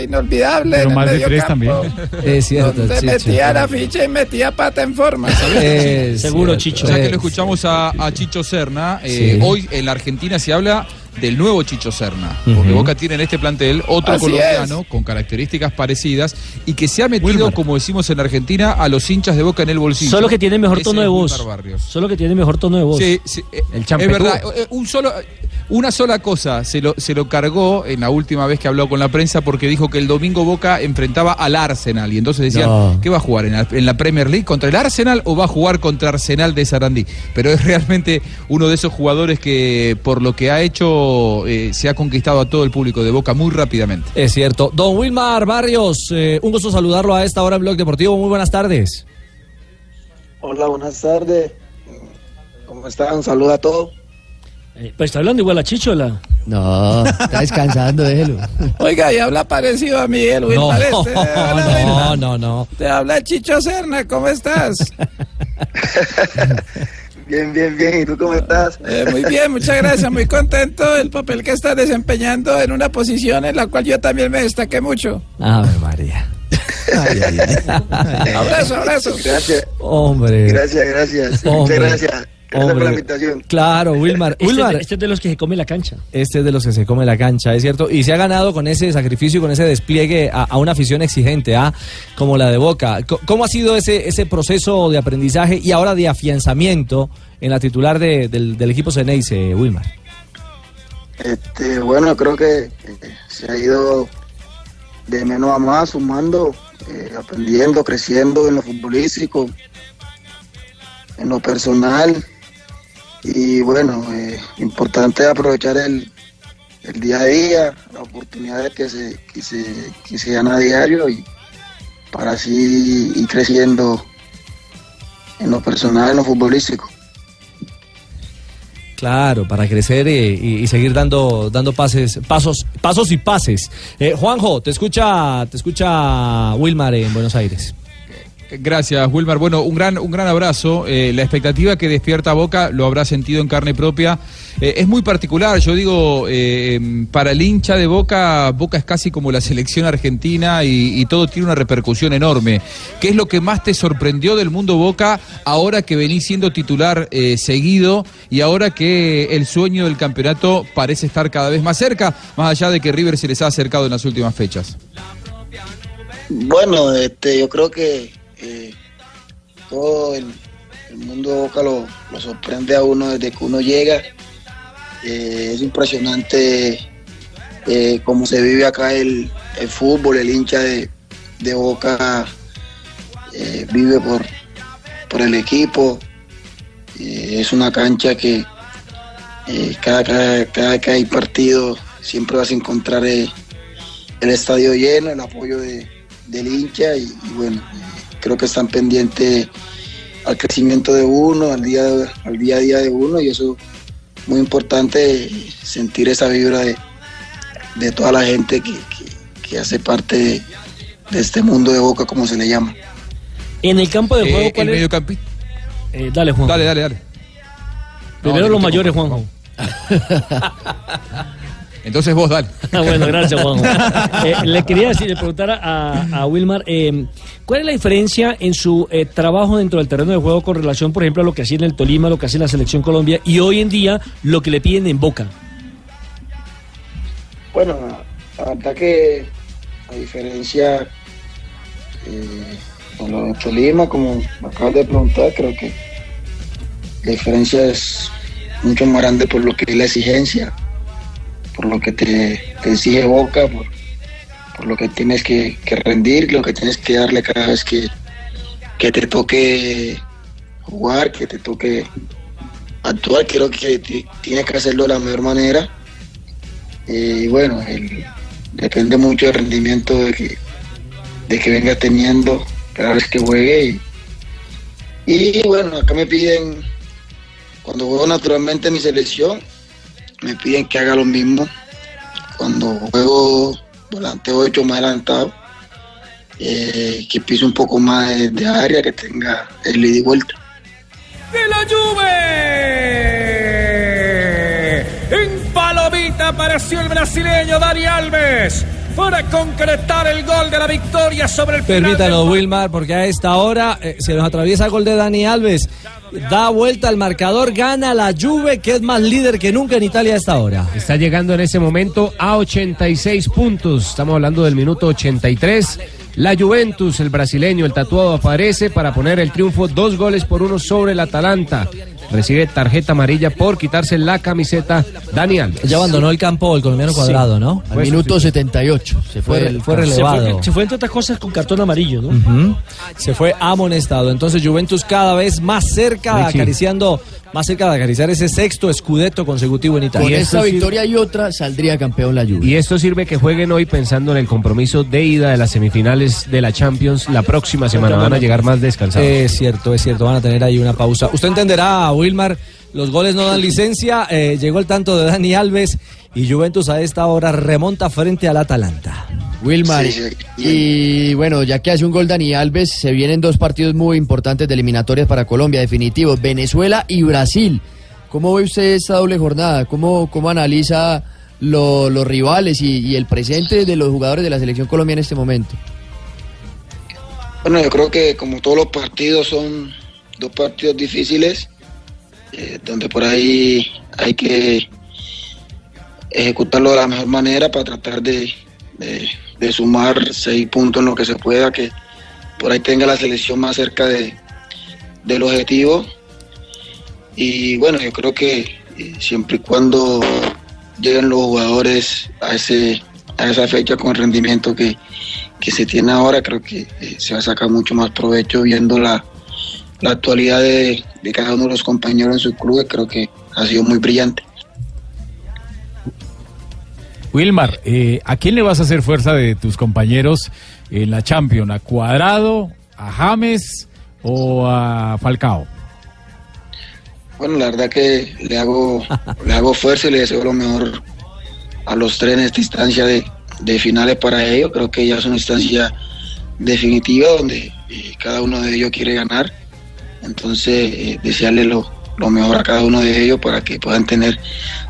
eh, inolvidable Pero en el más de medio tres campo, Es cierto, Donde Chicho. metía la ficha y metía pata en forma. Seguro, cierto. Chicho. Ya que Eh, lo escuchamos a, a Chicho Serna, eh, Sí. hoy en la Argentina se habla del nuevo Chicho Serna, porque. Boca tiene en este plantel otro Así colombiano con características parecidas y que se ha metido, como decimos en Argentina, a los hinchas de Boca en el bolsillo. Solo que tiene mejor tono de voz. Solo que tiene mejor tono de voz. Sí, sí, eh, El es verdad. eh, Un solo, una sola cosa se lo, se lo cargó en la última vez que habló con la prensa porque dijo que el domingo Boca enfrentaba al Arsenal y entonces decían, No. ¿qué va a jugar? ¿En la, en la Premier League contra el Arsenal o va a jugar contra Arsenal de Sarandí? Pero es realmente uno de esos jugadores que por lo que ha hecho eh, se ha conquistado a todo el público de Boca muy rápidamente. Es cierto. Don Wilmar Barrios, eh, un gusto saludarlo a esta hora en Blog Deportivo. Muy buenas tardes. Hola, buenas tardes. ¿Cómo están? Un saludo a todos. Eh, pues está hablando igual a Chichola. No, está descansando, déjelo. Oiga, y habla parecido a Miguel No, Wilmar este. Hola, no, no, no. Te habla Chicho Serna, ¿cómo estás? Bien, bien, bien. ¿Y tú cómo estás? Eh, muy bien, muchas gracias. Muy contento del papel que estás desempeñando en una posición en la cual yo también me destaqué mucho. Ave María. Ay, ay, ay. Abrazo, abrazo. Gracias. Hombre. Gracias, gracias. Hombre. Muchas gracias. La Hombre. invitación. Claro, Wilmar. Este, Wilmar, este es de los que se come la cancha. este es de los que se come la cancha, es cierto. Y se ha ganado con ese sacrificio y con ese despliegue a, a una afición exigente, ¿ah? como la de Boca. ¿Cómo ha sido ese, ese proceso de aprendizaje y ahora de afianzamiento en la titular de- del, del equipo Ceneice, Wilmar? Este, bueno, creo que eh, se ha ido de menos a más, sumando, eh, aprendiendo, creciendo en lo futbolístico, en lo personal. Y bueno, eh, importante aprovechar el, el día a día, las oportunidades que se, que se, que se dan a diario y para así ir creciendo en lo personal, en lo futbolístico. Claro, para crecer eh, y, seguir dando, dando pases, pasos, pasos y pases. Eh, Juanjo, te escucha, te escucha Wilmar en Buenos Aires. Gracias, Wilmar. Bueno, un gran, un gran abrazo. Eh, la expectativa que despierta Boca lo habrá sentido en carne propia. Eh, es muy particular, yo digo, eh, para el hincha de Boca, Boca es casi como la selección argentina y, y todo tiene una repercusión enorme. ¿Qué es lo que más te sorprendió del mundo Boca ahora que venís siendo titular eh, seguido y ahora que el sueño del campeonato parece estar cada vez más cerca, más allá de que River se les ha acercado en las últimas fechas? Bueno, este, yo creo que todo el, mundo de Boca lo, sorprende a uno desde que uno llega. Eh, es impresionante eh, cómo se vive acá el, fútbol, el hincha de, Boca eh, vive por, por el equipo. Eh, es una cancha que cada, cada, cada que hay partido siempre vas a encontrar el estadio lleno, el apoyo de, del hincha y bueno, creo que están pendientes al crecimiento de uno, al día, al día a día de uno y eso es muy importante sentir esa vibra de, de toda la gente que, que- que hace parte de, de este mundo de Boca, como se le llama. En el campo de juego, Eh, ¿cuál el. Eh, dale, Juan. Dale, dale, dale. Primero No, los mayores, comparto. Entonces vos, dale. Ah, bueno, gracias, Juanjo. Eh, le quería decir, le preguntar a, a Wilmar, eh, ¿cuál es la diferencia en su eh, trabajo dentro del terreno de juego con relación, por ejemplo, a lo que hacía en el Tolima, lo que hacía en la Selección Colombia y hoy en día lo que le piden en Boca? Bueno, la verdad que a diferencia eh, de lo de Tolima, como me acabas de preguntar, creo que la diferencia es mucho más grande por lo que es la exigencia, por lo que te, exige Boca, por, por lo que tienes que, rendir, lo que tienes que darle cada vez que, que te toque jugar, que te toque actuar. Creo que ti- tienes que hacerlo de la mejor manera. Eh, y bueno, depende mucho del rendimiento de que, de que venga teniendo cada vez que juegue. Y, y bueno, acá me piden, cuando juego naturalmente en mi selección, me piden que haga lo mismo. Cuando juego volante 8 más adelantado, eh, que pise un poco más de, área, que tenga el ida y vuelta. de la Juve. En palomita apareció el brasileño Dani Alves para concretar el gol de la victoria sobre el final Permítanos, Wilmar, porque a esta hora eh, se nos atraviesa el gol de Dani Alves. Da vuelta al marcador, gana la Juve, que es más líder que nunca en Italia a esta hora. Está llegando en ese momento a 86 puntos. Estamos hablando del minuto 83. La Juventus, el brasileño, el tatuado, aparece para poner el triunfo dos goles por uno sobre el Atalanta. Recibe tarjeta amarilla por quitarse la camiseta Dani Alves. Ya abandonó el campo el colombiano Sí. cuadrado, ¿no? Al minuto 78. Se fue, fue Se relevado. fue, se fue entre otras cosas con cartón amarillo, ¿no? Se fue amonestado. Entonces Juventus cada vez más cerca, Richie. acariciando, más cerca de acariciar ese sexto escudeto consecutivo en Italia. Con esta victoria y otra saldría campeón la Juve. Y esto sirve que jueguen hoy pensando en el compromiso de ida de las semifinales de la Champions la próxima semana. Van a llegar más descansados. Es cierto, es cierto, van a tener ahí una pausa. Usted entenderá, Wilmar, los goles no dan licencia. eh, llegó el tanto de Dani Alves y Juventus a esta hora remonta frente al Atalanta. Wilmar. Y bueno, ya que hace un gol Dani Alves, se vienen dos partidos muy importantes de eliminatorias para Colombia, definitivos, Venezuela y Brasil. ¿Cómo ve usted esta doble jornada? ¿Cómo, cómo analiza lo- los rivales y, y el presente de los jugadores de la selección colombiana en este momento? Bueno, yo creo que como todos los partidos son dos partidos difíciles, eh, donde por ahí hay que ejecutarlo de la mejor manera para tratar de, de- sumar seis puntos en lo que se pueda, que por ahí tenga la selección más cerca de, del objetivo. Y bueno, yo creo que eh, siempre y cuando lleguen los jugadores a, ese, a esa fecha con el rendimiento que, que se tiene ahora, creo que eh, se va a sacar mucho más provecho viendo la, la actualidad de, de cada uno de los compañeros en sus clubes, creo que ha sido muy brillante. Wilmar, eh, ¿a quién le vas a hacer fuerza de tus compañeros en la Champions? ¿A Cuadrado, a James o a Falcao? Bueno, la verdad que le hago, le hago fuerza y le deseo lo mejor a los tres en esta instancia de, de finales para ellos. Creo que ya es una instancia definitiva donde eh, cada uno de ellos quiere ganar. Entonces, eh, desearle lo, lo mejor a cada uno de ellos para que puedan tener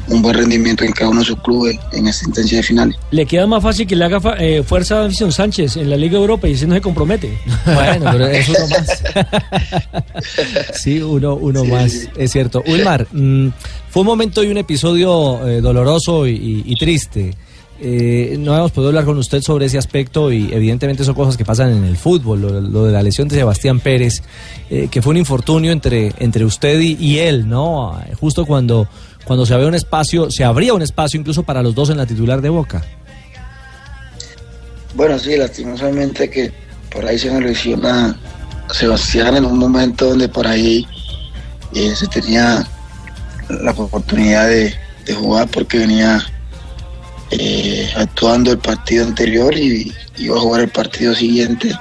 un buen rendimiento en cada uno de sus clubes en esta instancia de finales. Le queda más fácil que le haga fa- eh, fuerza a Davison Sánchez en la Liga Europa y ese no se compromete. Bueno, pero es uno más. Sí, uno, uno más, es cierto. Wilmar, mm, fue un momento y un episodio eh, doloroso y, y- y triste. Eh, no hemos podido hablar con usted sobre ese aspecto y evidentemente son cosas que pasan en el fútbol, lo, de la lesión de Sebastián Pérez, eh, que fue un infortunio entre, entre usted y, él, ¿no? Eh, Justo cuando, cuando se había un espacio, se abría un espacio incluso para los dos en la titular de Boca. Bueno, sí, lastimosamente que por ahí se me lesiona Sebastián en un momento donde por ahí eh, se tenía la oportunidad de jugar porque venía eh, actuando el partido anterior y iba a jugar el partido siguiente.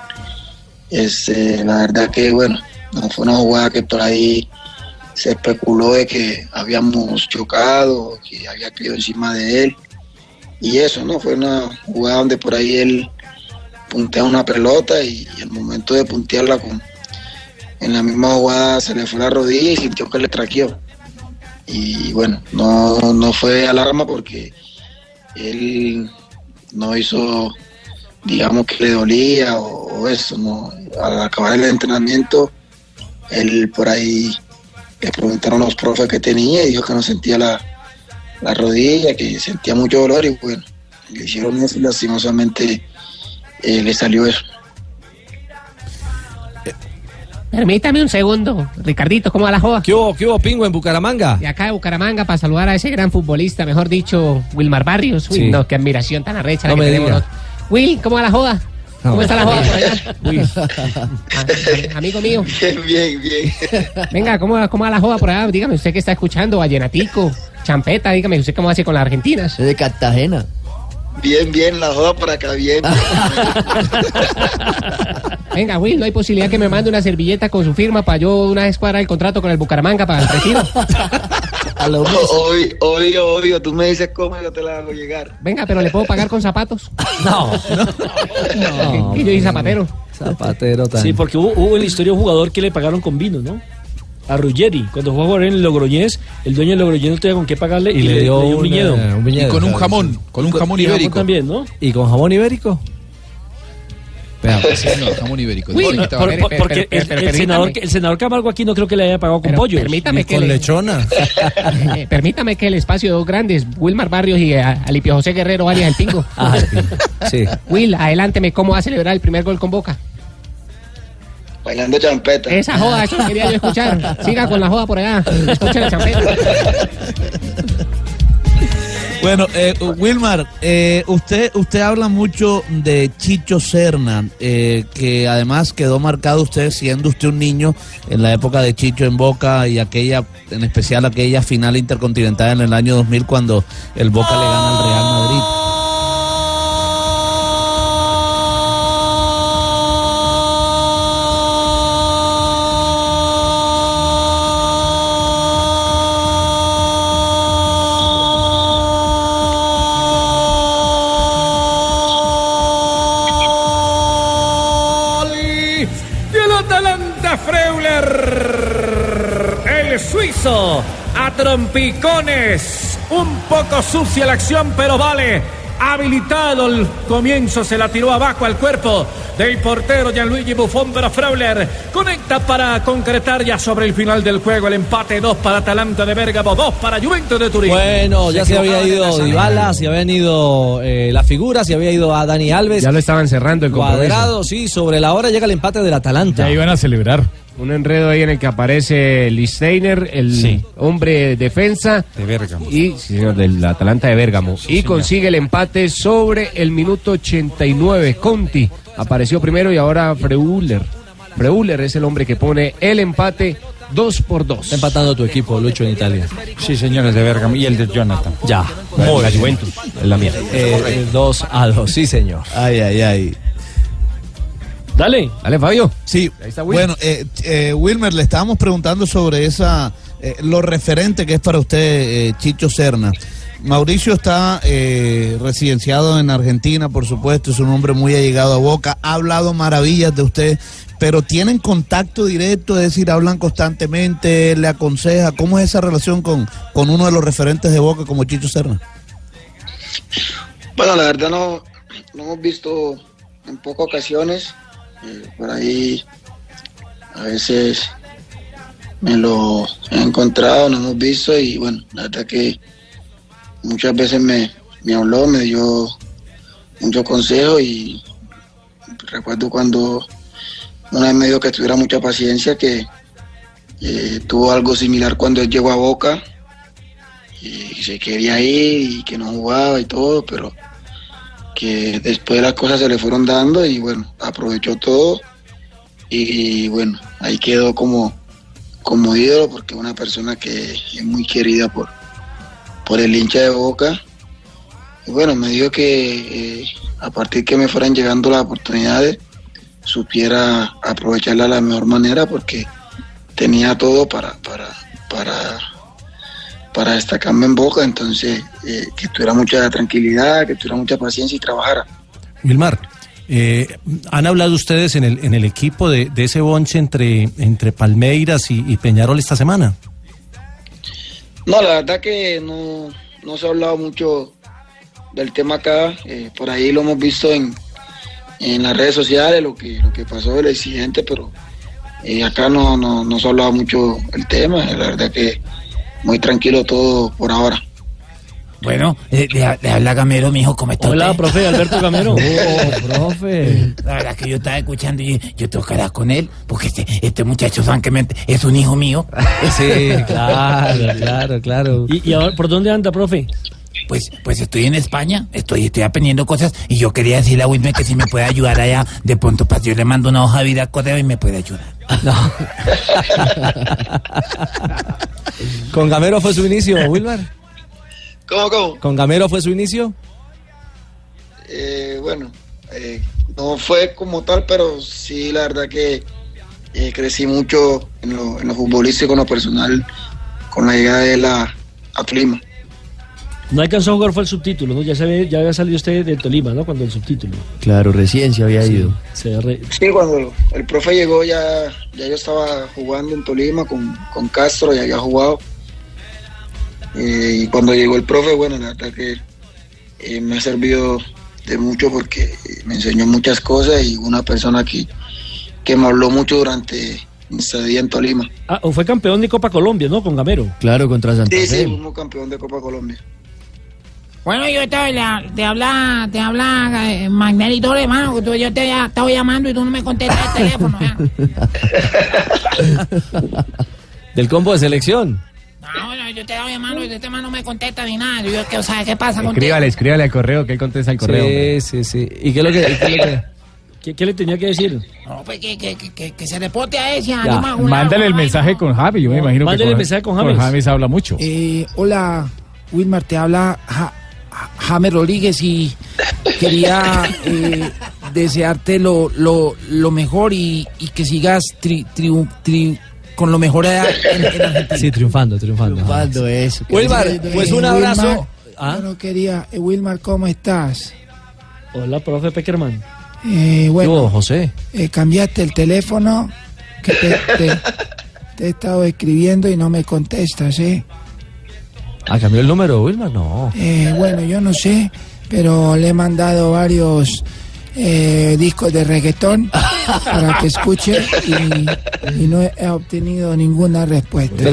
Este, la verdad que bueno, no fue una jugada que por ahí se especuló de que habíamos chocado, que había caído encima de él. Y eso, ¿no? Fue una jugada donde por ahí él puntea una pelota y, y al momento de puntearla con, en la misma jugada se le fue la rodilla y sintió que le traqueó. y bueno, no, no fue alarma porque él no hizo, digamos que le dolía o, eso, no. Al acabar el entrenamiento, él por ahí le preguntaron a los profes que tenía y dijo que no sentía la, la rodilla, que sentía mucho dolor y bueno, le hicieron eso y lastimosamente eh, le salió eso. Permítame un segundo. Ricardito, ¿cómo va la joda? ¿Qué hubo, qué hubo, Pingo, en Bucaramanga? De acá de Bucaramanga para saludar a ese gran futbolista, mejor dicho, Wilmar Barrios. Uy, Sí. no, qué admiración tan arrecha la No que me tenemos. diga. Will, ¿cómo va la joda? ¿Cómo No. está la joda por allá? Uy. A- a- amigo mío. Bien, bien, bien. Venga, ¿cómo, va- ¿cómo va la joda por allá? Dígame, usted que está escuchando, Vallenatico, Champeta, dígame, ¿usted cómo hace con las argentinas? de Cartagena. Bien, bien, la joda por acá, bien. Venga, Will, ¿no hay posibilidad que me mande una servilleta con su firma para yo una vez cuadrar el contrato con el Bucaramanga para el retiro? Obvio, obvio, obvio, tú me dices cómo y yo te la hago llegar. Venga, pero ¿le puedo pagar con zapatos? No. Que yo soy zapatero. Zapatero tan. Sí, porque hubo, hubo en la historia un jugador que le pagaron con vino, ¿no? A Ruggeri, cuando fue a jugar en el Logroñés, el dueño del Logroñés no tenía con qué pagarle y, le, dio un, un, viñedo. un viñedo. Y con un jamón, con un jamón Y jamón ibérico. también, ¿no? ¿Y con jamón ibérico? Vea. Sí, no, jamón ibérico. Uy, Dicen no, que estaba- Por- por- porque el, el senador, el senador Camargo aquí no creo que le haya pagado con Pero pollo. permítame que le- lechona. Eh, permítame que el espacio de dos grandes, Wilmar Barrios y a- Alipio José Guerrero, alias El Pingo. Ah, sí. Will, adelánteme cómo va a celebrar el primer gol con Boca. Bailando champeta. Esa joda, eso quería yo escuchar. Siga con la joda por allá. Escucha la champeta. Bueno, eh, Wilmar, eh, usted, usted habla mucho de Chicho Serna, eh, que además quedó marcado usted siendo usted un niño en la época de Chicho en Boca y aquella, en especial aquella final intercontinental en el año 2000 cuando el Boca le gana al Real Madrid. A trompicones. Un poco sucia la acción, pero vale. Habilitado el comienzo, se la tiró abajo al cuerpo del portero Gianluigi Buffon, pero Freuler conecta para concretar ya sobre el final del juego el empate 2 para Atalanta de Bérgamo, 2 para Juventus de Turín. Bueno, ya se había ido. Dybala, se habían ido eh, las figuras, se había ido a Dani Alves. Ya lo estaban cerrando el compromiso. Cuadrado, sí, sobre la hora llega el empate del Atalanta. Ya iban a celebrar. Un enredo ahí en el que aparece Listeiner, el Sí. hombre defensa. De Bérgamo. Y, sí, señor, del Atalanta de Bérgamo. y consigue el empate sobre el minuto 89. Conti apareció primero y ahora Freuler. Freuler es el hombre que pone el empate 2 por 2. Está empatando tu equipo, Lucho, en Italia. Sí, señores de Bergamo y el de Jonathan. Ya. la Juventus, es la mía. 2 a 2, sí, señor. Ay, ay, ay. Dale. Dale, Fabio. Sí, Ahí está Will. bueno, eh, eh, Wilmer, le estábamos preguntando sobre esa, eh, lo referente que es para usted eh, Chicho Serna. Mauricio está eh, residenciado en Argentina, por supuesto, es un hombre muy allegado a Boca, ha hablado maravillas de usted, pero tienen contacto directo, es decir, hablan constantemente, le aconseja. ¿Cómo es esa relación con, con uno de los referentes de Boca como Chicho Serna? Bueno, la verdad no, no hemos visto en pocas ocasiones. eh, por ahí a veces me lo he encontrado, no hemos visto y bueno, la verdad que muchas veces me, me habló, me dio mucho consejo y recuerdo cuando una vez me dijo que tuviera mucha paciencia, que eh, tuvo algo similar cuando él llegó a Boca y se quería ir y que no jugaba y todo, pero que después las cosas se le fueron dando y bueno, aprovechó todo y, bueno, ahí quedó como, como porque una persona que es muy querida por, por el hincha de Boca. Y bueno, me dijo que eh, a partir que me fueran llegando las oportunidades, supiera aprovecharla de la mejor manera porque tenía todo para, para, para, para destacarme en Boca, entonces eh, que tuviera mucha tranquilidad, que tuviera mucha paciencia y trabajara. Wilmar, eh, ¿han hablado ustedes en el, en el equipo de, de ese bonche entre, entre Palmeiras y, y Peñarol esta semana? No, la verdad que no, no se ha hablado mucho del tema acá. eh, por ahí lo hemos visto en, en las redes sociales, lo que, lo que pasó del accidente, pero eh, acá no, no, no se ha hablado mucho el tema. La verdad que muy tranquilo todo por ahora. Bueno, eh, le, le habla Gamero, mijo, ¿cómo está Hola, usted? profe Alberto Gamero. Oh, profe. La verdad que yo estaba escuchando y yo tengo que hablar con él, porque este, este muchacho francamente es un hijo mío. Sí, claro, claro, claro. ¿Y, y ahora por dónde anda, profe? Pues, pues estoy en España, estoy, estoy aprendiendo cosas y yo quería decirle a Wilmer que si me puede ayudar allá, de pronto pues yo le mando una hoja de vida a correo y me puede ayudar. ¿Con Gamero fue su inicio, Wilmar? ¿Cómo, cómo? ¿Con Gamero fue su inicio? Eh, bueno, eh, no fue como tal, pero sí, la verdad que eh, crecí mucho en lo, en lo futbolístico, en lo personal, con la llegada de la a Clima. No alcanzó a jugar, fue el subtítulo, ¿no? Ya, se ve- ya había salido usted del Tolima, ¿no? Cuando el subtítulo. Claro, recién se había ido. Se re- Sí, cuando el profe llegó ya, ya yo estaba jugando en Tolima con, con Castro, ya había jugado. Eh, y cuando llegó el profe, bueno, la verdad que eh, me ha servido de mucho porque eh, me enseñó muchas cosas y una persona que, que me habló mucho durante mi estadía en Tolima. Ah, o fue campeón de Copa Colombia, ¿no? Con Gamero. Claro, contra Santa Sí, sí, fuimos campeón de Copa Colombia. Bueno, yo te, habla- te habla, te habla eh, Magnelli Torres, hermano, que yo te había estado llamando y tú no me contestas el teléfono. Del combo de selección. No, bueno, yo te estaba llamando y este man no me contesta ni nada. Yo, ¿qué, o sea, ¿qué pasa contigo? Escríbale, escríbale al correo, que él contesta al correo. hombre. Sí, sí, sí. ¿Y qué es lo que.? qué es lo que- ¿Qué, qué le tenía que decir? No, pues que, que, que, que, se reporte a ese. Ya, Mándale el mensaje con Javi, yo me imagino Mándale que el mensaje con James. James habla mucho. Eh, hola, Wilmar, te habla Ja- Ja- James Rodríguez y quería eh, desearte lo, lo, lo mejor y, y que sigas tri- triun- tri- con lo mejor en, en Argentina. Sí, triunfando, triunfando. Triunfando eso. Wilmar, pues un Eh, abrazo. Wilmar, Ah. Bueno, quería, eh, Wilmar, ¿cómo estás? Hola, profe Peckerman. Eh, bueno, José. eh, cambiaste el teléfono que te, te- te he estado escribiendo y no me contestas, ¿eh? Ah, cambió el número, Wilmar, no. Eh, bueno, yo no sé, pero le he mandado varios eh, discos de reggaetón para que escuche y, y no he obtenido ninguna respuesta. Lo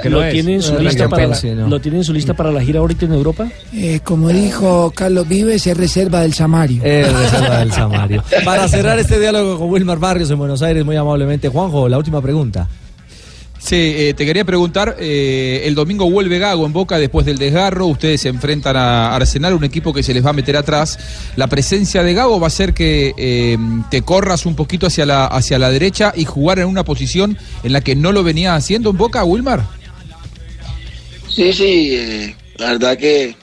que no es. tiene en su lista para la. ¿Lo tiene en su lista para la gira ahorita en Europa? Eh, como dijo Carlos Vives, es reserva del Samario. Eh, reserva del Samario. Para cerrar este diálogo con Wilmar Barrios en Buenos Aires, muy amablemente, Juanjo, la última pregunta. Sí, eh, te quería preguntar, eh, el domingo vuelve Gago en Boca después del desgarro, ustedes se enfrentan a Arsenal, un equipo que se les va a meter atrás. ¿La presencia de Gago va a hacer que eh, te corras un poquito hacia la, hacia la derecha y jugar en una posición en la que no lo venía haciendo en Boca, Wilmar? Sí, sí, eh, la verdad que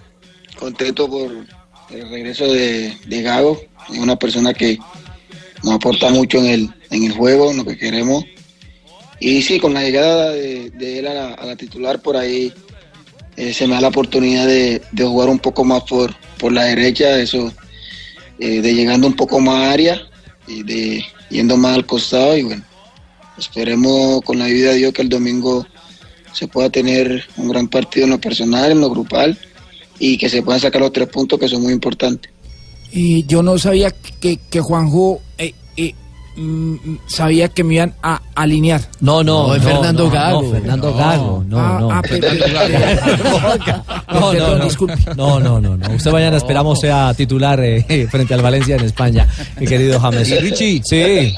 contento por el regreso de, Gago, es una persona que nos aporta mucho en el, en el juego, en lo que queremos. Y sí, con la llegada de, él a la, a la titular por ahí, eh, se me da la oportunidad de, de jugar un poco más por, por la derecha, eso, eh, de llegando un poco más a área y de yendo más al costado. Y bueno, esperemos con la ayuda de Dios que el domingo se pueda tener un gran partido en lo personal, en lo grupal y que se puedan sacar los tres puntos que son muy importantes. Y yo no sabía que, que Juanjo eh, sabía que me iban a alinear. No, no, No, es Fernando Gago. No, Fernando Gago, no, no. No, no, no. disculpe. No, no, no, no. Usted mañana esperamos sea titular eh, frente al Valencia en España, mi querido James. Y Richie. Sí.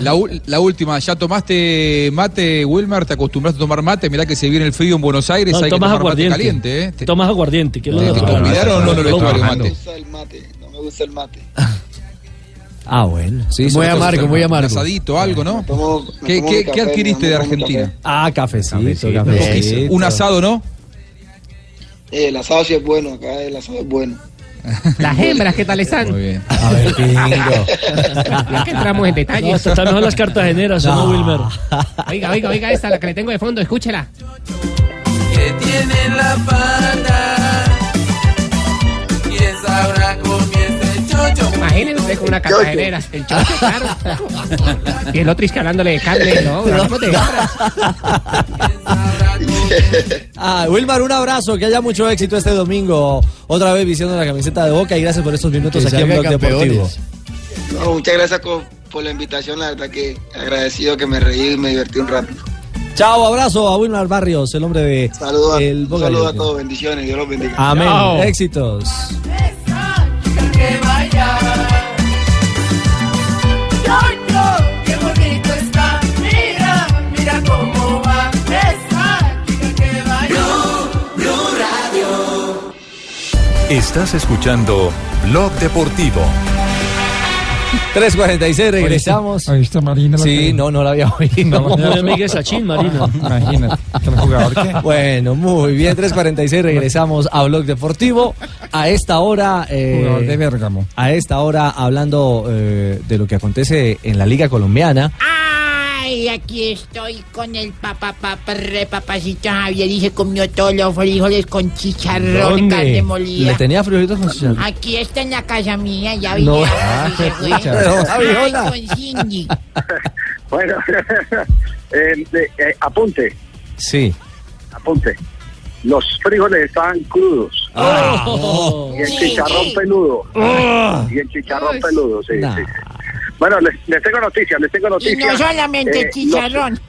La, última, ¿ya tomaste mate, Wilmar? ¿Te acostumbraste a tomar mate? Mirá que se viene el frío en Buenos Aires, No, hay que tomas tomar mate aguardiente. caliente, ¿eh? Tomas aguardiente. que ¿Te, te convidaron o no el Lo- vestuario bajando. mate? gusta el mate, no me gusta el mate. Ah, bueno. Sí, Muy amargo, muy Un amargo. asadito, algo, ¿no? Tomo- ¿Qué, adquiriste de Argentina? café. Ah, cafecito, Cafecito. cafecito. Un asado, ¿no? Eh, el asado sí es bueno, acá el asado es bueno. Las hembras, ¿qué tal están? Muy bien. A ver, pingo. Ya que entramos en No, detalles. hasta están mejor las cartageneras, ¿o no, No. Wilmer? Oiga, oiga, oiga, esta, la que le tengo de fondo, escúchela. que tiene la pata. Imagínense Usted con una cartagenera. El chocho, claro. Y el otro hablándole de carne, ¿no? Hablamos de. Ah, Wilmar, un abrazo, que haya mucho éxito este domingo. Otra vez vistiendo la camiseta de Boca y gracias por estos minutos Que aquí en salga Blog Deportivo. campeones. No, muchas gracias co- por la invitación, la verdad que agradecido que me reí y me divertí un rato. Chao, abrazo a Wilmar Barrios, el hombre de Saludos a, el un Boca saludo a Juniors. todos, bendiciones, Dios los bendiga. Amén. Éxitos. que vaya. Estás escuchando Blog Deportivo. 3.46, regresamos. Ahí está Marina. la Sí, que- no, no la había oído. No, Muy amiga de Sachin, Marina. Imagínate. ¿El jugador qué? Bueno, muy bien, 3.46, regresamos a Blog Deportivo. A esta hora... eh, Jugador de Bérgamo. a esta hora hablando eh, de lo que acontece en la Liga Colombiana. Ay, aquí estoy con el papá, papá, re papacito Javier y se comió todos los frijoles con chicharrón, carne molida. ¿Le tenía frijolitos con chicharrón? Aquí está en la casa mía, ya No. vine. Ah, se fue. pucha. Pero, Javi, Ay, hola. con Cindy. Bueno, eh, eh, apunte, Sí. apunte. Los frijoles estaban crudos. Ah. Y el chicharrón peludo. Y el chicharrón peludo, sí, sí, sí. Bueno, les, les tengo noticias, les tengo Y noticias. no solamente Eh, chicharrón.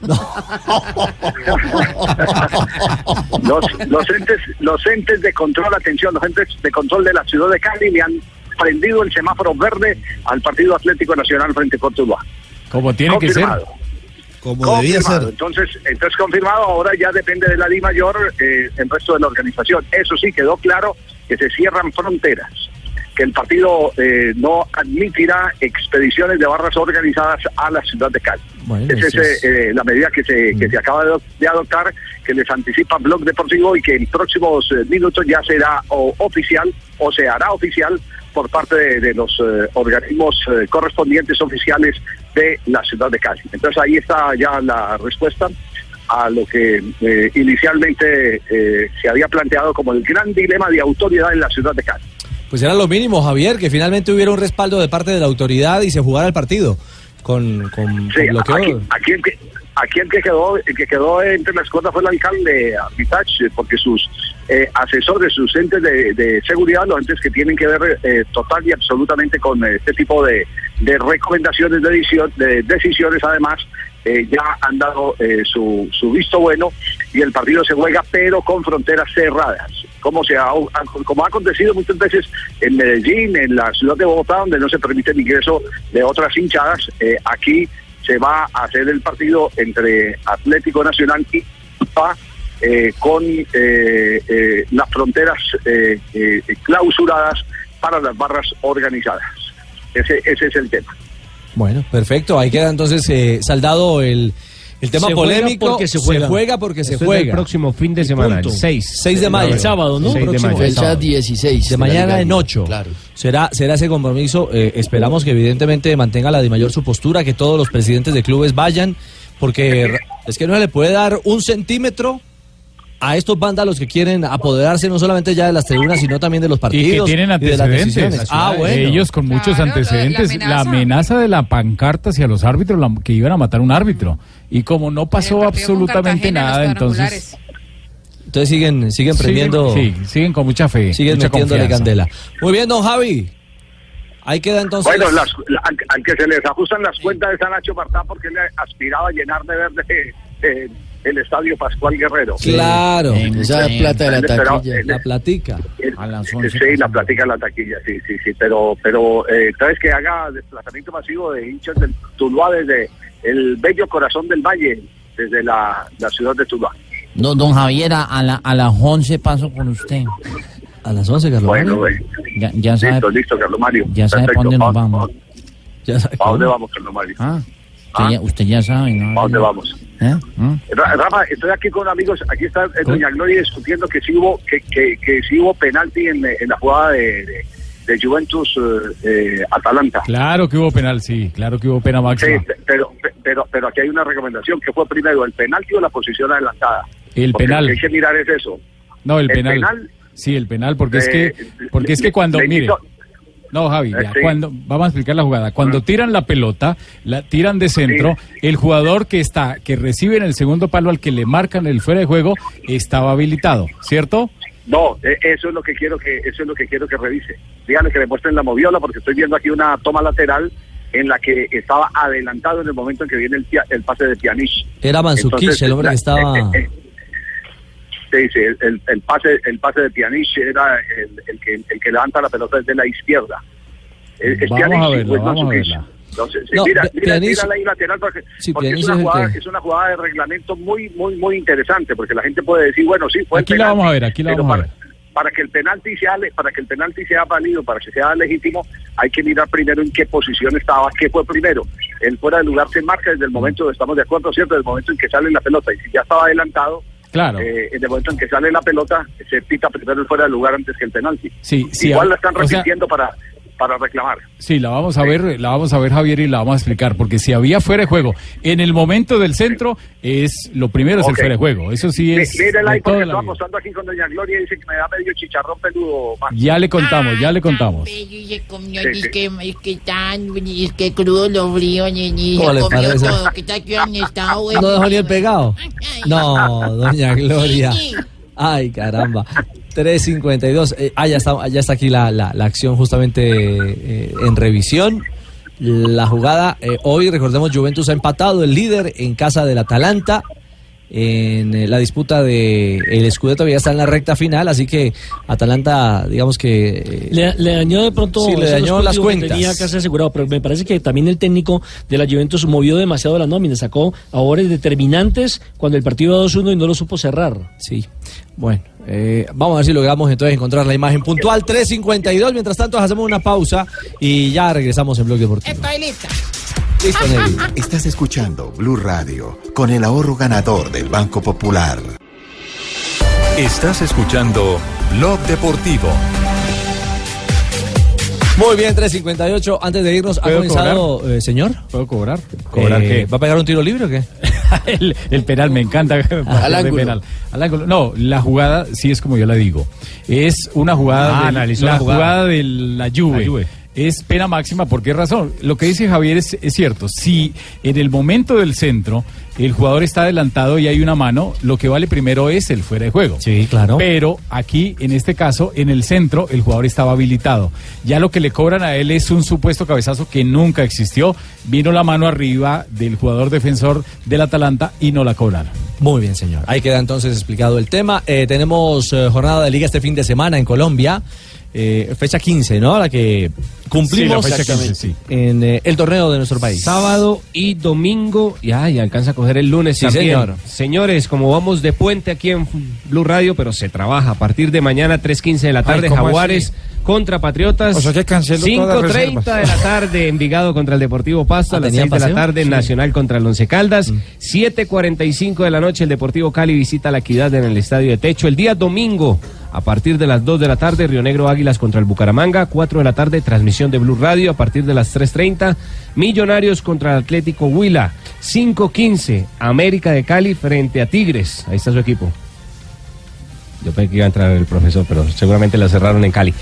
Los, los, entes, los entes de control, atención, los entes de control de la ciudad de Cali le han prendido el semáforo verde al Partido Atlético Nacional frente a Cortuluá. Como tiene que ser. Confirmado. Como debía ser. Entonces, entonces confirmado, ahora ya depende de la Di Mayor eh, el resto de la organización. Eso sí, quedó claro que se cierran fronteras, que el partido eh, no admitirá expediciones de barras organizadas a la ciudad de Cali. Bueno, Esa es eh, la medida que se, que se acaba de, adoptar, que les anticipa Blog Deportivo y que en próximos eh, minutos ya será o oficial o se hará oficial por parte de, de los eh, organismos eh, correspondientes oficiales de la ciudad de Cali. Entonces ahí está ya la respuesta a lo que eh, inicialmente se había planteado como el gran dilema de autoridad en la ciudad de Cali. Pues era lo mínimo, Javier, que finalmente hubiera un respaldo de parte de la autoridad y se jugara el partido con, con, Sí, con bloqueo. aquí, aquí el que, aquí el que quedó, el que quedó entre las cuerdas fue el alcalde Armitage, eh, porque sus eh, asesores, sus entes de, de seguridad, los entes que tienen que ver eh, total y absolutamente con eh, este tipo de, de recomendaciones de decisiones, además, eh, ya han dado eh, su, visto bueno y el partido se juega, pero con fronteras cerradas. Como, se ha, como ha acontecido muchas veces en Medellín, en la ciudad de Bogotá, donde no se permite el ingreso de otras hinchadas, eh, aquí se va a hacer el partido entre Atlético Nacional y UPA, eh, con eh, las fronteras clausuradas para las barras organizadas. Ese, ese es el tema. Bueno, perfecto. Ahí queda entonces eh, saldado el, el tema Se juega polémico. porque se juega. porque se Esto es juega. del próximo fin de semana, el punto. 6. 6 de mayo. El sábado, ¿no? 6 de Próximo mayo. el Fecha 16. De mañana en Blue. 8. Claro. Será, será ese compromiso. eh, esperamos que evidentemente mantenga la de mayor su postura, que todos los presidentes de clubes vayan, porque es que no se le puede dar un centímetro a estos vándalos que quieren apoderarse no solamente ya de las tribunas, sino también de los Y partidos. que tienen y de las antecedentes. decisiones. Ah, bueno. Ellos con muchos Claro, lo- la antecedentes. La amenaza. de la pancarta hacia los árbitros, la- que iban a matar a un árbitro. Y como no pasó absolutamente nada, entonces. Entonces siguen, siguen prendiendo. Siguen, sí, siguen con mucha fe. siguen mucha metiéndole confianza. candela. Muy bien, don Javi. Ahí queda entonces. Bueno, las- la- al, al que se les ajustan las cuentas de Nacho Martán porque él aspiraba a llenar de verde eh, el estadio Pascual Guerrero. Claro. Esa plata de la taquilla. eh, La platica. El- A las Sí, 11 la pasamos. platica en la taquilla, sí, sí, sí, pero, pero eh, ¿sabes que haga desplazamiento masivo de hinchas del Tuluá desde el bello corazón del valle, desde la, la ciudad de Tuluá? No, don Javier, a, a la- a las 11 paso con usted. A las 11, Carlos. Bueno, Mario. güey. Ya, ya sabe, Listo, listo, Carlos Mario. ya sabe para Perfecto. dónde nos ¿Pa- vamos. Ya sabe ¿Para dónde vamos, Carlos Mario? Ah, usted, ya, usted ya sabe, ¿no? ¿Para dónde vamos? ¿Eh? ¿Mm? Ra- Rafa, estoy aquí con amigos, aquí está eh, Doña Gloria discutiendo que sí hubo, que, que, que sí hubo penalti en, en la jugada de, de, de Juventus eh, eh, Atalanta. Claro que hubo penal, sí. Claro que hubo pena Sí, máxima. pero, pero, pero aquí hay una recomendación, que fue primero el penalti o la posición adelantada. El Porque penal. Lo que hay que mirar es eso. No, el, el penal. penal, Sí, el penal, porque es que porque es que cuando le mire, invito- No, Javi, ya, Sí. cuando, vamos a explicar la jugada. Cuando tiran la pelota, la tiran de centro, el jugador que está, que recibe en el segundo palo al que le marcan el fuera de juego, estaba habilitado, ¿cierto? No, eh, eso es lo que quiero que eso es lo que quiero que revise. Díganle que le muestren la moviola porque estoy viendo aquí una toma lateral en la que estaba adelantado en el momento en que viene el, pase de Pjanic. Era Entonces, el hombre que estaba... eh, eh, Sí, sí, el, el- el pase el pase de Pjanic era el, el que el que levanta la pelota desde la izquierda. Es- es Vamos Pjanic, a sí, verla, pues, vamos a Mandzukic. verla. Entonces, No, mira, mira, mira la lateral porque, Sí, porque es, una es jugada, que- es una jugada de reglamento muy muy muy interesante porque la gente puede decir, bueno, sí, fue el Aquí la penalti, vamos a ver, aquí la vamos a para- ver. para que el penalti sea para que el penalti sea válido, para que sea legítimo, hay que mirar primero en qué posición estaba, qué fue primero. El fuera de lugar se marca desde el momento, estamos de acuerdo, ¿cierto? Desde el momento en que sale la pelota y si ya estaba adelantado, Claro. eh, en el momento en que sale la pelota, se pita primero el fuera de lugar antes que el penalti. Sí, sí. Igual la están o sea, repitiendo para para reclamar. Sí, la vamos a ver, la vamos a ver Javier y la vamos a explicar, porque si había fuera de juego en el momento del centro es lo primero es el fuera de juego, eso sí es de toda porque la estoy apostando aquí con Doña Gloria y dice que me da medio chicharrón peludo. más. Ya le contamos, ya le contamos. Y se comió, Sí, es sí. que, es que tan, es que crudo lo frío, ni ¿Cómo se le comió todo, que está que estado. No dejó ni el pegado. No, doña Gloria. Ay, caramba. 3.52. Eh, ah, ya está, ya está aquí la, la- la acción justamente eh, en revisión. La jugada, eh, hoy recordemos, Juventus ha empatado el líder en casa del Atalanta. En eh, la disputa de el Scudetto todavía está en la recta final, así que Atalanta, digamos que Le, le dañó de pronto Sí, le dañó las códigos que cuentas. tenía casi asegurado, pero me parece que también el técnico de la Juventus movió demasiado la nómina, sacó ahora determinantes cuando el partido iba 2-1 y no lo supo cerrar. Sí. Bueno, eh, vamos a ver si logramos entonces encontrar la imagen puntual 3.52. Mientras tanto, hacemos una pausa y ya regresamos en Blog Deportivo. Estoy lista. Listo, Nelly. Estás escuchando Blue Radio con el ahorro ganador del Banco Popular. Estás escuchando Blog Deportivo. Muy bien, 3.58. Antes de irnos, ¿ha ¿Puedo comenzado, eh, señor? ¿Puedo cobrar? ¿Cobrar Eh, qué? ¿Va a pegar un tiro libre o qué? el, el penal me encanta. Al ángulo. penal. Al ángulo. No, la jugada sí es como yo la digo. Es una jugada, Ah, la la jugada. jugada de la Juve. La Juve. Es pena máxima, ¿por qué razón? Lo que dice Javier es, es cierto. Si en el momento del centro el jugador está adelantado y hay una mano, lo que vale primero es el fuera de juego. Sí, claro. Pero aquí, en este caso, en el centro, el jugador estaba habilitado. Ya lo que le cobran a él es un supuesto cabezazo que nunca existió. Vino la mano arriba del jugador defensor del Atalanta y no la cobraron. Muy bien, señor. Ahí queda entonces explicado el tema. Eh, tenemos eh, jornada de liga este fin de semana en Colombia. Eh, fecha 15, ¿no? La que cumplimos Sí, la fecha 15, sí. en eh, el torneo de nuestro país. Sábado y domingo, y ay, alcanza a coger el lunes Sí, también. señor. Señores, como vamos de puente aquí en Blue Radio, pero se trabaja a partir de mañana 3.15 de la tarde, ¿cómo Jaguares contra Patriotas. O sea que cancelo todas las 5.30 reservas. de la tarde, Envigado contra el Deportivo Pasto. Ah, a las ¿tenían 6 de la tarde, Sí. Mm. Nacional contra el Once Caldas. 7.45 de la noche, el Deportivo Cali visita la Equidad en el Estadio de Techo. El día domingo, a partir de las 2 de la tarde, Río Negro Águilas contra el Bucaramanga. 4 de la tarde, transmisión de Blue Radio. A partir de las 3.30, Millonarios contra el Atlético Huila. 5.15, América de Cali frente a Tigres. Ahí está su equipo. Yo pensé que iba a entrar el profesor, pero seguramente la cerraron en Cali.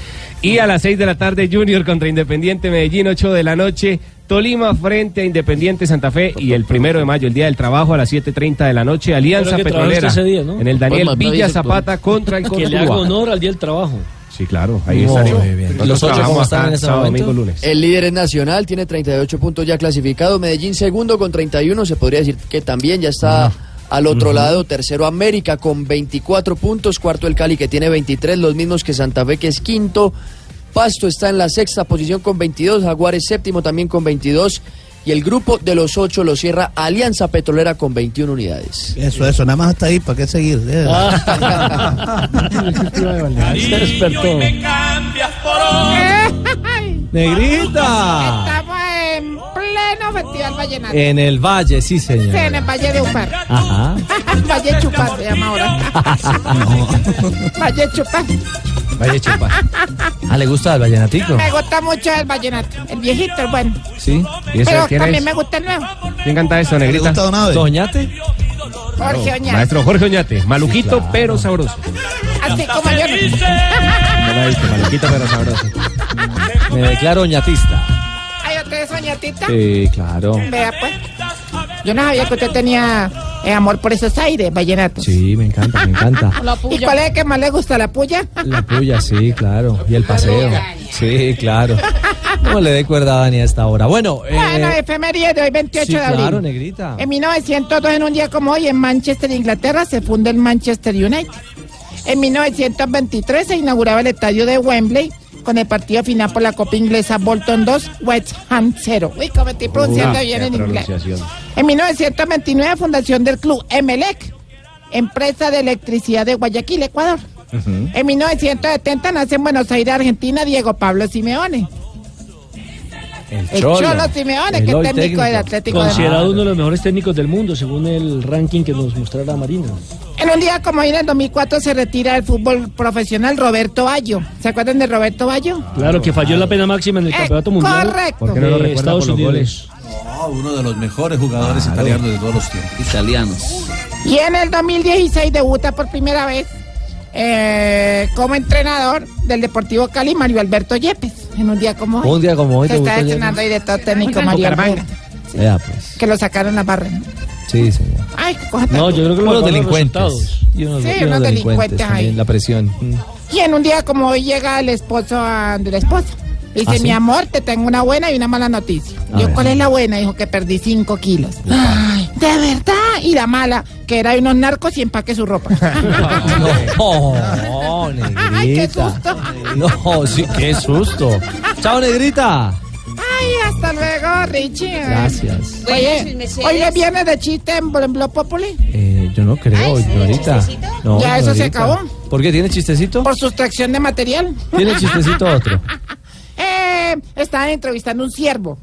Y a las 6 de la tarde, Junior contra Independiente Medellín, 8 de la noche. Tolima frente a Independiente Santa Fe. Y el primero de mayo, el Día del Trabajo, a las 7.30 de la noche, Alianza Petrolera. ese día, ¿no? En el Daniel Pues, Villa dice, Zapata contra el Que le haga honor al Día del Trabajo. Sí, claro, ahí estaremos. Nosotros ¿Los otros trabajamos cómo están en sábado, momento? domingo, lunes. El líder es Nacional, tiene 38 puntos ya clasificado. Medellín segundo con 31, se podría decir que también ya está al otro lado. Tercero América con 24 puntos. Cuarto el Cali que tiene 23, los mismos que Santa Fe que es quinto. Pasto está en la sexta posición con 22. Jaguares séptimo también con 22. Y el grupo de los ocho lo cierra Alianza Petrolera con 21 unidades. Eso, eso, nada más hasta ahí, ¿para qué seguir? Eh. Se despertó. Negrita. Estamos pleno festival vallenato. En el Valle, sí, Sí, en señor. el Valle de Upar. Ajá. Valle Chupar se llama ahora. Valle Chupar. Valle Chupa. Ah, ¿le gusta el vallenatico? Me gusta mucho el vallenato. El viejito, el bueno. Sí. ¿Y eso Pero quién también es? me gusta el nuevo. ¿Quién canta eso, ¿Le Negrita? gusta Don Abe? ¿Doñate? Jorge Oñate. Maestro Jorge Oñate, maluquito pero sabroso. Así como yo. No la he visto, maluquito pero sabroso. Me declaro ñatista. ¿Usted es soñatita? Sí, claro. Vea, pues. Yo no sabía que usted tenía eh, amor por esos aires, vallenatos. Sí, me encanta, me encanta. ¿Y cuál es el que más le gusta, la puya? La puya, sí, claro. Y el paseo. Sí, claro. No le dé cuerda a Dani a esta hora. Bueno, eh, Bueno, efeméride de hoy, 28 sí, de abril. claro, negrita. En 1902, en un día como hoy, en Manchester, Inglaterra, se funda el Manchester United. En 1923 se inauguraba el estadio de Wembley con el partido final por la Copa Inglesa Bolton 2, West Ham 0. Uy, como estoy pronunciando bien en inglés. En 1929, fundación del club Emelec, empresa de electricidad de Guayaquil, Ecuador. En 1970 nace en Buenos Aires, Argentina, Diego Pablo Simeone. El Cholo Simeone, que es técnico del Atlético de Considerado uno de los mejores técnicos del mundo, según el ranking que nos mostrará Marina. En un día como hoy, en el 2004, se retira del fútbol profesional Roberto Bayo. ¿Se acuerdan de Roberto Bayo? Claro, que falló la pena máxima en el campeonato mundial. correcto. ¿Por qué no lo recuerda Estados por los Unidos. No, uno de los mejores jugadores italianos de todos los tiempos. Italianos. Y en el 2016 debuta por primera vez eh, como entrenador del Deportivo Cali, Mario Alberto Yepes. En un día como hoy. Un día como hoy Se está estrenando ahí de todo técnico Mario. Alberto. Vea, pues. Que lo sacaron a barra. Sí, señor. Ay, No, yo creo que los delincuentes. Y unos, Sí, y unos unos delincuentes también, la presión. Mm. Y en un día como hoy llega el esposo a- de la esposa. Dice, ¿Ah, sí? mi amor, te tengo una buena y una mala noticia. A Yo, ver. ¿cuál es la buena? Dijo que perdí 5 kilos. Ay, de verdad. Y la mala, que era de unos narcos y empaque su ropa. No, negrita. Ay, qué susto. No, sí, qué susto. Chao, negrita. Ay, hasta luego, Richie. Gracias. Oye, hoy es viernes de chiste en Blo- en Blog Populi. Eh, yo no creo. No, Ya, eso se acabó. ¿Por qué? ¿Tiene chistecito? Por sustracción de material. ¿Tiene chistecito otro? Eh, estaban entrevistando a un siervo.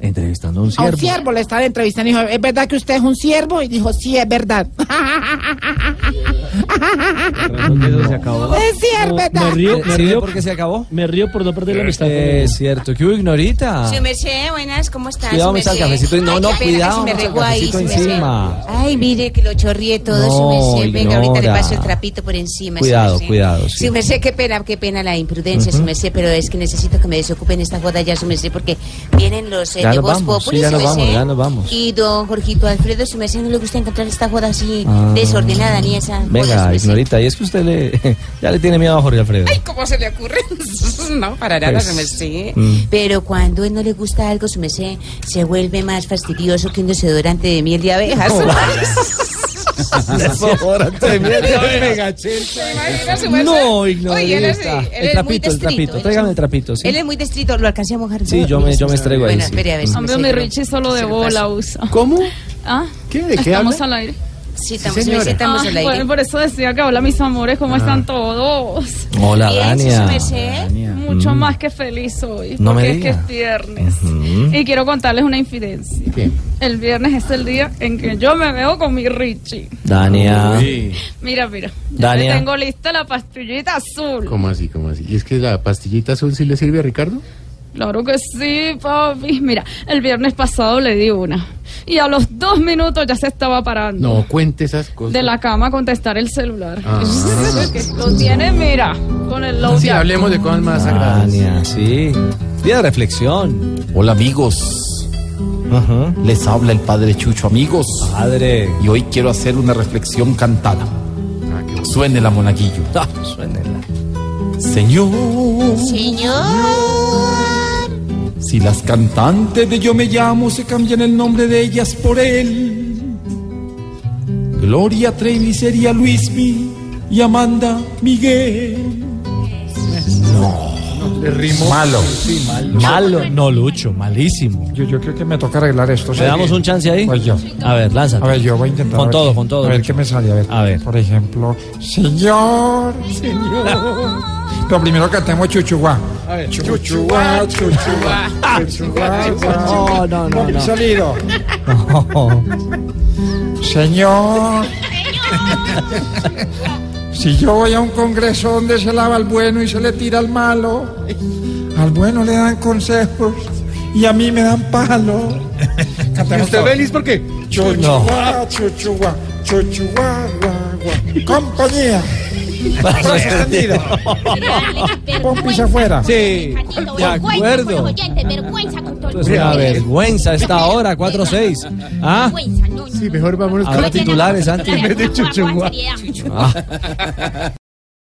Entrevistando a un A un siervo. siervo le estaban entrevistando y dijo, ¿es verdad que usted es un siervo? Y dijo, sí, es verdad. se acabó. Es sí, es verdad. Me río, me ¿Sí ve río por qué se acabó? Me río por no perder la amistad. Eh, ella. Es cierto. ¿Qué hubo, ignorita? Su merced, buenas, ¿cómo estás? Cuidado, me el cafecito. No, Ay, no, cuidado, me me el cafecito encima. Ay, mire que lo chorrié todo, su No. Venga, ahorita le paso el trapito por encima. Cuidado, cuidado, sí. Su merced, qué pena, qué pena la imprudencia, su Ujú. merced, pero es que necesito que me desocupen esta joda ya, su merced, porque vienen los eh, Ya de nos Voz vamos, Populi, sí, ya nos vamos, ya nos vamos. Y don Jorgito Alfredo, su merced, no le gusta encontrar esta joda así Ah. desordenada ni esa Venga, ignorita. Y es que usted le, ya le tiene miedo a Jorge Alfredo. Ay, ¿cómo se le ocurre? no, para nada, su merced. mm. Pero cuando él no le gusta algo, su merced, se vuelve más fastidioso que un desodorante de miel de abejas. Desodorante de miel merced. No, Oye, él es- él El es muy trapito, el trapito. él Tráigame es- el trapito, ¿sí? Él es muy destrito, lo alcancé a mojar. Sí, yo me, yo me estrego ahí. Bueno, sí. espere, a ver si me Hombre, mi. Richie solo de bola usa. ¿Cómo? ¿Ah? ¿Qué? ¿De qué Estamos al aire. Sí, estamos, sí, estamos Ah, al aire. bueno, por eso decía que hola mis amores, ¿cómo Ah. están todos? Hola, Bien, Dania. Mucho Mm. más que feliz hoy, No me porque es que es viernes. Y quiero contarles una infidencia. ¿Qué? El viernes es el día en que yo me veo con mi Richie. Dania. Uy. Mira, mira. Dania. tengo lista la pastillita azul. ¿Cómo así, cómo así? ¿Y es que la pastillita azul sí le sirve a Ricardo? Claro que sí, papi. Mira, el viernes pasado le di una. Y a los dos minutos ya se estaba parando. No, cuente esas cosas. De la cama a contestar el celular. Ah. Que lo tiene, mira, con el low Sí, hablemos de cosas más sagradas. Sí. Día de reflexión. Hola amigos, Ajá. les habla el padre Chucho amigos. Padre. Y hoy quiero hacer una reflexión cantada. Ah, qué. Suene la monaguillo. Ah, suénela. Señor, Señor. Si las cantantes de Yo me llamo se cambian el nombre de ellas por él. Gloria Trevi sería Luismi y Amanda Miguel. Le rimó. Malo. Sí. Malo. No, Lucho, malísimo. Yo, yo creo que me toca arreglar esto. ¿Le damos un chance ahí? Pues yo. A ver, lánzate. A ver, yo voy a intentar. Con a todo, con todo, A ver Lucho. qué me sale. A ver. A ver. Por ejemplo, señor, señor. Lo primero que tenemos chuchuá. A ver, Chuchuá, chuchuá, chuchuá. No, no, no, Muy no. salido. No. Señor. Si yo voy a un congreso donde se lava al bueno y se le tira al malo, al bueno le dan consejos y a mí me dan palo. ¿Y Cantemos usted feliz por qué? Chuchuá, chuchuá, chuchuá, guá, guá. Compañía. Suspendido. Pompis afuera. Sí, de acuerdo. Es una vergüenza esta hora, 4-6. ¿Ah? Sí, mejor vámonos Ahora titulares, vez de chuchungua.